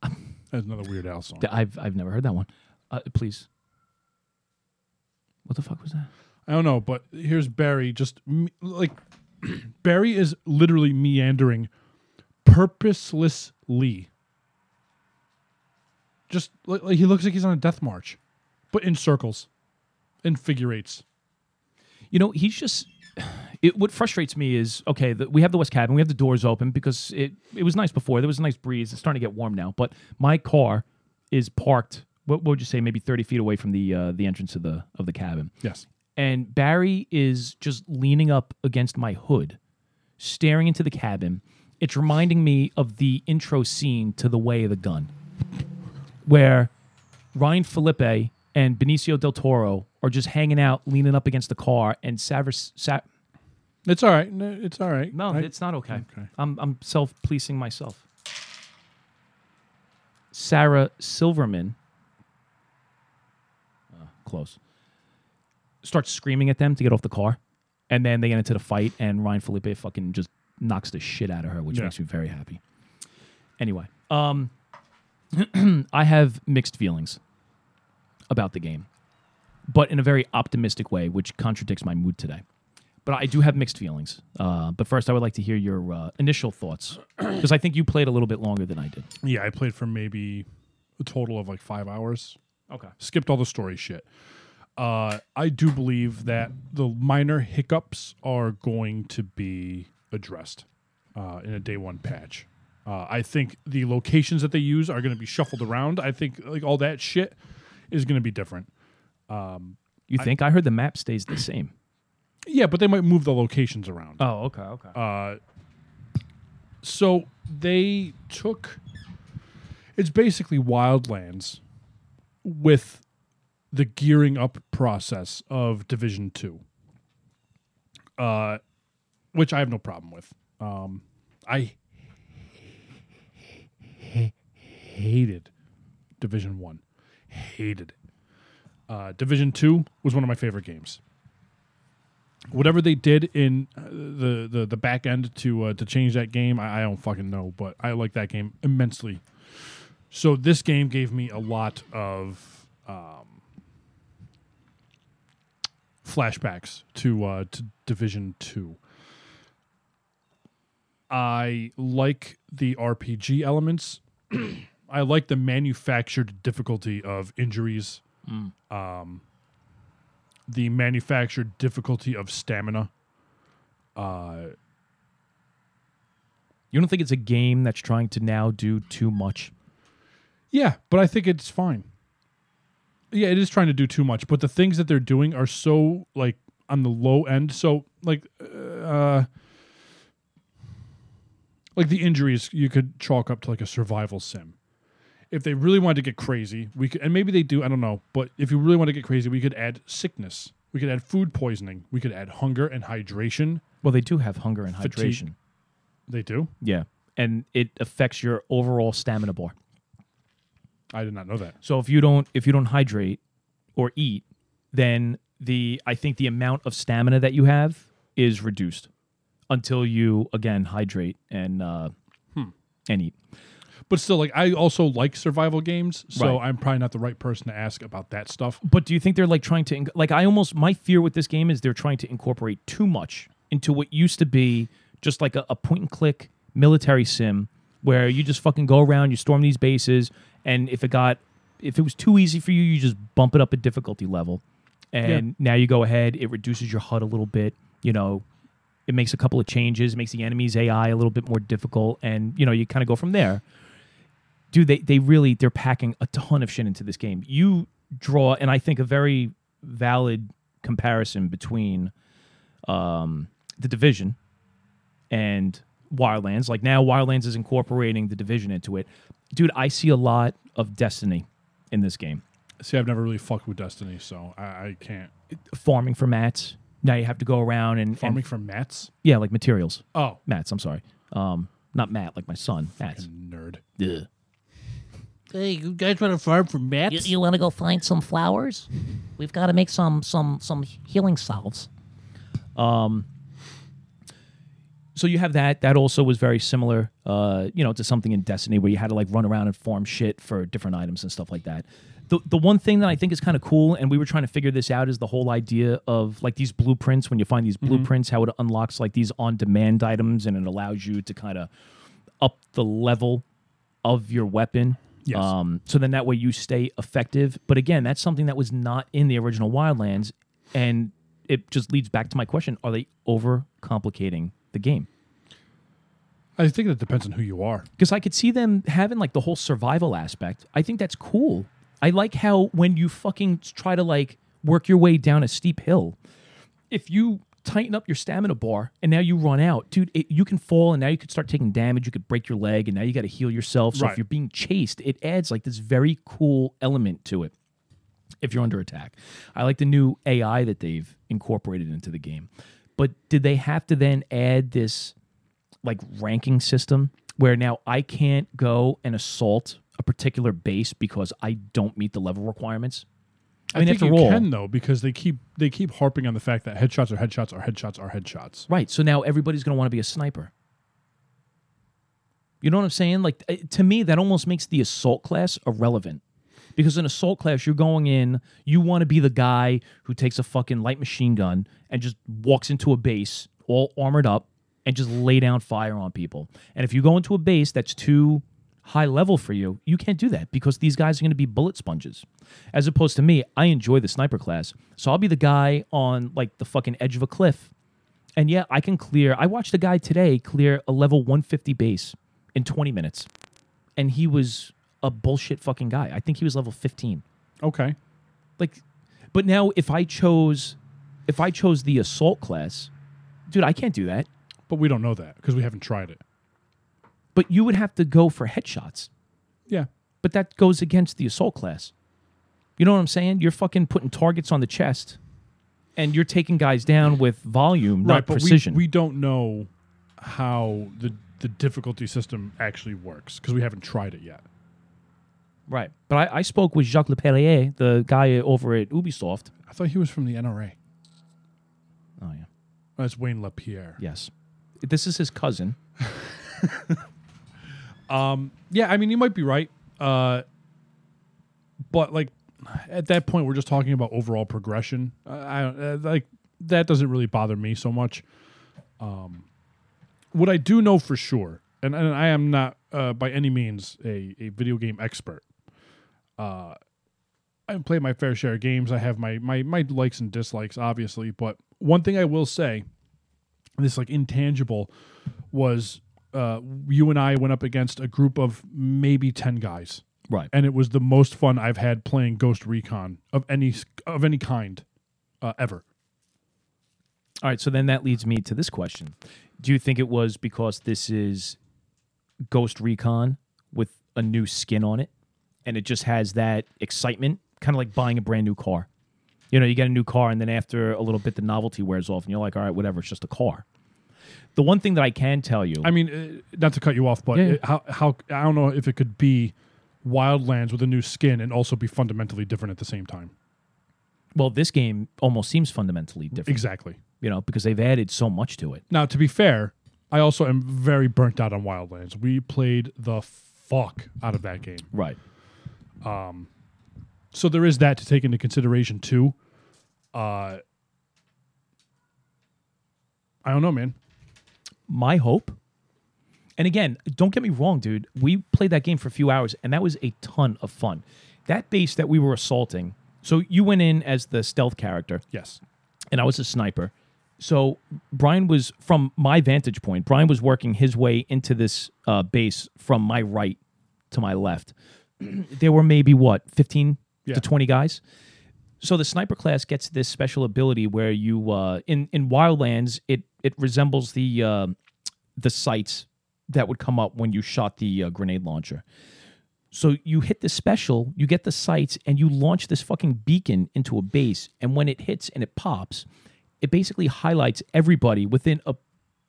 That's another Weird Al song. I've I've never heard that one. Uh, please, what the fuck was that? I don't know, but here's Barry. Just me- like Barry is literally meandering purposelessly. Just like, like he looks like he's on a death march, but in circles, in figure eights. You know, he's just. It, what frustrates me is okay. The, we have the west cabin. We have the doors open because it it was nice before. There was a nice breeze. It's starting to get warm now. But my car is parked. What, what would you say? Maybe thirty feet away from the uh, the entrance of the of the cabin. Yes. and Barry is just leaning up against my hood, staring into the cabin. It's reminding me of the intro scene to The Way of the Gun, where Ryan Phillippe and Benicio del Toro are just hanging out, leaning up against the car, and Savers. Sa- It's all right. No, It's all right. no, I- it's not okay. Okay. I'm I'm self policing myself. Sarah Silverman, close, starts screaming at them to get off the car, and then they get into the fight, and Ryan Phillippe fucking just knocks the shit out of her, which Yeah. makes me very happy. Anyway, um, I have mixed feelings about the game, but in a very optimistic way, which contradicts my mood today. But I do have mixed feelings. Uh, but first, I would like to hear your uh, initial thoughts because I think you played a little bit longer than I did. yeah, I played for maybe a total of like five hours. Okay. skipped all the story shit. Uh, I do believe that the minor hiccups are going to be addressed uh, in a day one patch. Uh, I think the locations that they use are going to be shuffled around. I think like all that shit is going to be different. You think? I heard the map stays the same. Yeah, but they might move the locations around. Oh, okay, okay. Uh, so they took it's basically wildlands with the gearing up process of division 2 uh which i have no problem with. Um i hated division 1 hated it. Uh division 2 was one of my favorite games. Whatever they did in uh, the the the back end to uh, to change that game, I, I don't fucking know, but I like that game immensely. So this game gave me a lot of um, flashbacks to uh, to Division Two. I like the RPG elements. I like the manufactured difficulty of injuries. Um, the manufactured difficulty of stamina. Uh, You don't think it's a game that's trying to now do too much? Yeah, but I think it's fine. Yeah, it is trying to do too much, but the things that they're doing are so like on the low end. So like, uh, like the injuries you could chalk up to like a survival sim. If they really wanted to get crazy, we could, and maybe they do. I don't know, but if you really want to get crazy, we could add sickness. We could add food poisoning. We could add hunger and hydration. Well, they do have hunger and Fatigue. hydration. They do. Yeah, and it affects your overall stamina bar. I did not know that. So if you don't if you don't hydrate or eat, then the I think the amount of stamina that you have is reduced until you again hydrate and uh, hmm. and eat. But still, like I also like survival games, so Right. I'm probably not the right person to ask about that stuff. But do you think they're like trying to like I almost my fear with this game is they're trying to incorporate too much into what used to be just like a, a point and click military sim where you just fucking go around, you storm these bases, and if it got if it was too easy for you, you just bump it up a difficulty level. And now you go ahead, it reduces your HUD a little bit, you know, it makes a couple of changes, makes the enemy's AI a little bit more difficult, and you know, you kind of go from there dude, they they really they're packing a ton of shit into this game. You draw, and I think a very valid comparison between um, the division and Wildlands. Like now, Wildlands is incorporating the division into it. Dude, I see a lot of Destiny in this game. See, I've never really fucked with Destiny, so I, I can't. Farming for mats. Now you have to go around and, and Farming for mats? yeah, like materials. Oh, Mats. I'm sorry. Um, not Matt, like my son. Mats. nerd. Ugh. Hey, you guys want to farm for mats? You, you want to go find some flowers? We've got to make some some some healing salves. So you have that. That also was very similar, uh, you know, to something in Destiny where you had to like run around and farm shit for different items and stuff like that. The the one thing that I think is kind of cool, and we were trying to figure this out, is the whole idea of like these blueprints. When you find these blueprints, how it unlocks like these on demand items, and it allows you to kind of up the level of your weapon. Yes. Um, so then that way you stay effective. But again, that's something that was not in the original Wildlands, and it just leads back to my question: Are they over complicating the game? I think that depends on who you are. because I could see them having like the whole survival aspect. I think that's cool. I like how when you fucking try to like work your way down a steep hill, if you tighten up your stamina bar and now you run out, dude, it, you can fall and now you could start taking damage. You could break your leg and now you got to heal yourself. So Right. if you're being chased, it adds like this very cool element to it. If you're under attack, I like the new AI that they've incorporated into the game. But did they have to then add this like ranking system where now I can't go and assault a particular base because I don't meet the level requirements. I mean, think you all, can though because they keep they keep harping on the fact that headshots are headshots are headshots are headshots. right? So now everybody's going to want to be a sniper. You know what I'm saying? Like eh, to me, that almost makes the assault class irrelevant. Because in assault class, you're going in, you want to be the guy who takes a fucking light machine gun and just walks into a base all armored up and just lay down fire on people. And if you go into a base that's too high level for you, you can't do that because these guys are going to be bullet sponges. As opposed to me, I enjoy the sniper class. So I'll be the guy on like the fucking edge of a cliff. And yeah, I can clear. I watched a guy today clear a level 150 base in 20 minutes. And he was a bullshit fucking guy. I think he was level 15 Okay. like but now if i chose if i chose the assault class dude i can't do that But we don't know that because we haven't tried it. but you would have to go for headshots Yeah. but that goes against the assault class you know what i'm saying you're fucking putting targets on the chest and you're taking guys down with volume not right, but precision We, we don't know how the the difficulty system actually works because we haven't tried it yet. Right but I, I spoke with jacques lepellier the guy over at ubisoft I thought he was from the NRA. oh yeah That's Wayne LaPierre. yes this is his cousin Yeah, I mean, you might be right. Uh, but like at that point, we're just talking about overall progression. Uh, I don't uh, like that doesn't really bother me so much. Um, what I do know for sure, and, and I am not uh, by any means a, a video game expert. Uh, I play my fair share of games. I have my my my likes and dislikes, obviously. But one thing I will say, this like intangible, was uh, you and I went up against a group of maybe ten guys, right and it was the most fun I've had playing Ghost Recon of any of any kind uh, ever. All right, so then that leads me to this question. Do you think it was because this is Ghost Recon with a new skin on it and it just has that excitement, kind of like buying a brand new car? You know, you get a new car and then after a little bit the novelty wears off and you're like, "All right, whatever, it's just a car." The one thing that I can tell you I mean, uh, not to cut you off, but Yeah, yeah. it- how how I don't know if it could be Wildlands with a new skin and also be fundamentally different at the same time. well, this game almost seems fundamentally different, Exactly. you know, because they've added so much to it. Now, to be fair, I also am very burnt out on Wildlands. We played the fuck out of that game. Right. So there is that to take into consideration too. Uh I don't know, man. my hope and again don't get me wrong dude we played that game for a few hours and that was a ton of fun that base that we were assaulting so you went in as the stealth character Yes. and i was a sniper so brian was from my vantage point brian was working his way into this uh, base from my right to my left there were maybe what 15 Yeah. to 20 guys So the sniper class gets this special ability where you uh, in in Wildlands it it resembles the uh, the sights that would come up when you shot the uh, grenade launcher. So you hit the special, you get the sights, and you launch this fucking beacon into a base. And when it hits and it pops, it basically highlights everybody within a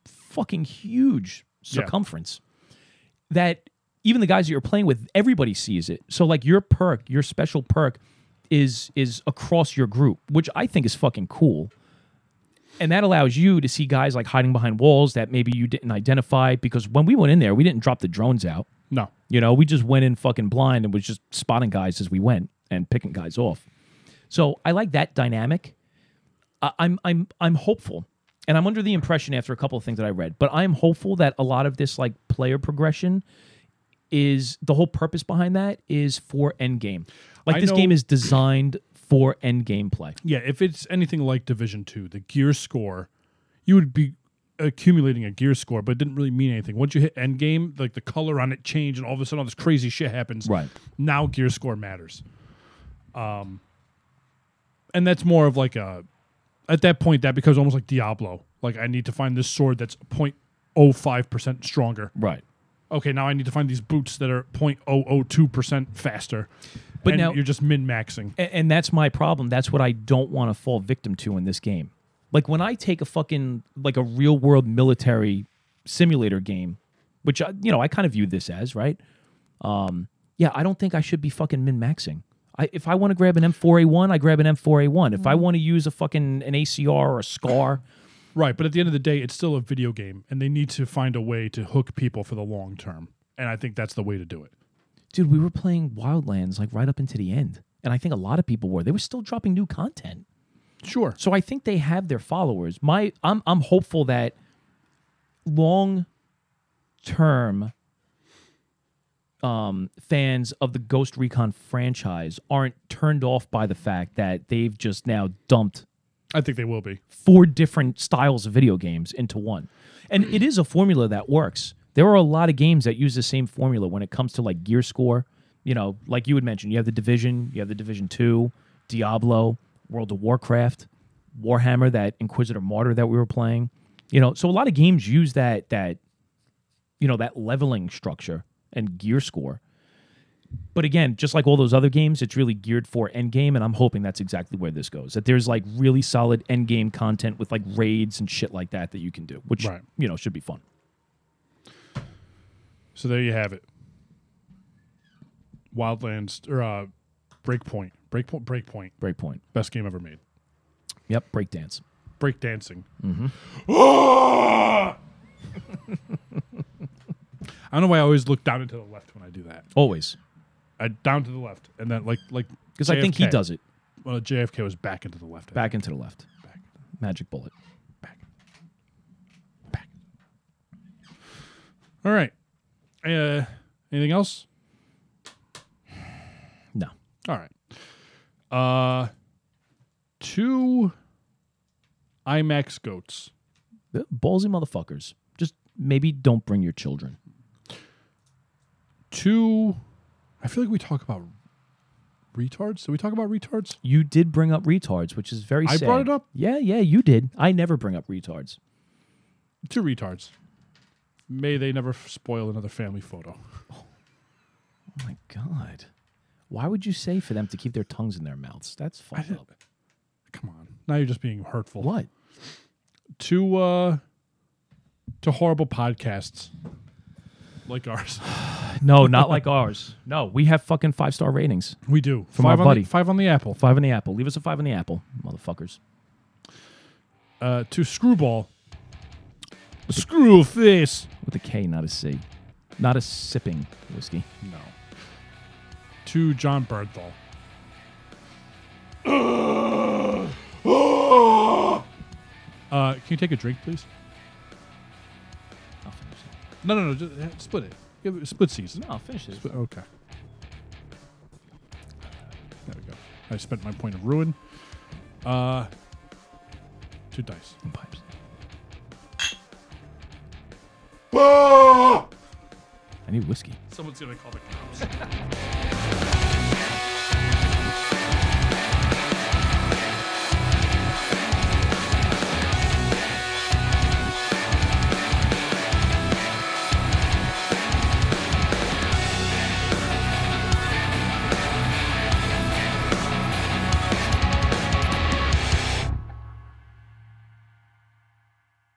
fucking huge Yeah. circumference. That even the guys that you're playing with, everybody sees it. So like your perk, your special perk, is is across your group, which I think is fucking cool. And that allows you to see guys like hiding behind walls that maybe you didn't identify because when we went in there, we didn't drop the drones out. No. You know, we just went in fucking blind and was just spotting guys as we went and picking guys off. So I like that dynamic. I- I'm I'm I'm hopeful, and I'm under the impression after a couple of things that I read, but I'm hopeful that a lot of this like player progression is the whole purpose behind that is for end game. Like I this know- game is designed for end game play. Yeah, if it's anything like Division Two, the gear score, you would be accumulating a gear score, but it didn't really mean anything. Once you hit end game, like the color on it changed, and all of a sudden all this crazy shit happens. Right. now, gear score matters. Um, and that's more of like a. At that point, that becomes almost like Diablo. Like I need to find this sword that's 0.05 percent stronger. Right. Okay, now I need to find these boots that are 0.002 percent faster. But And now- you're just min maxing. A- and that's my problem. That's what I don't want to fall victim to in this game. Like when I take a fucking like a real world military simulator game, which I, you know I kind of view this as right. Um, yeah, I don't think I should be fucking min maxing. I, if I want to grab an M4A1, I grab an M4A1. If I want to use a fucking an ACR or a SCAR, Right, but at the end of the day, it's still a video game, and they need to find a way to hook people for the long term. And I think that's the way to do it. dude, we were playing Wildlands like right up into the end, and I think a lot of people were. They were still dropping new content. Sure. So I think they have their followers. My I'm I'm hopeful that long term um, fans of the Ghost Recon franchise aren't turned off by the fact that they've just now dumped I think they will be. four different styles of video games into one. And it is a formula that works. There are a lot of games that use the same formula when it comes to like gear score. You know, like you had mentioned, you have the Division, you have the Division 2, Diablo, World of Warcraft, Warhammer, that Inquisitor Martyr that we were playing. You know, so a lot of games use that that you know, that leveling structure and gear score. But again, just like all those other games, it's really geared for end game, and I'm hoping that's exactly where this goes. That there's like really solid end game content with like raids and shit like that that you can do, which Right. you know should be fun. So there you have it. Wildlands or uh, Breakpoint, Breakpoint, Breakpoint, Breakpoint. best game ever made. Yep, breakdance. Breakdancing. Mm-hmm. I don't know why I always look down into the left when I do that. Always, I down to the left, and then like like because I think he does it Well, JFK was back into the left. I back into the left. Back. Magic bullet. Back. Back. All right. Uh, anything else? No, All right. Uh, two IMAX goats. The ballsy motherfuckers. Just maybe don't bring your children. Two. I feel like we talk about retards. Did we talk about retards? You did bring up retards, which is very. I sad. brought it up? Yeah, yeah, you did. I never bring up retards. Two retards. May they never f- spoil another family photo. Oh my god. Why would you say for them to keep their tongues in their mouths? That's fucked up. Come on. Now you're just being hurtful. What? To uh to horrible podcasts like ours. No, not like ours. No, we have fucking five star ratings. We do. From five our on buddy. The, five on the apple. Five on the apple. Leave us a five on the apple, motherfuckers. Uh to Skrewball. Screw face. With a K, not a C. Not a sipping whiskey. No. To Jon Bernthal. Uh, can you take a drink, please? I'll finish it. No, no, no. Just, uh, split it. Give it split season. No, I'll finish it. Split- Okay. There we go. I spent my point of ruin. Uh, two dice. Pipes. I need whiskey. Someone's gonna call the cops.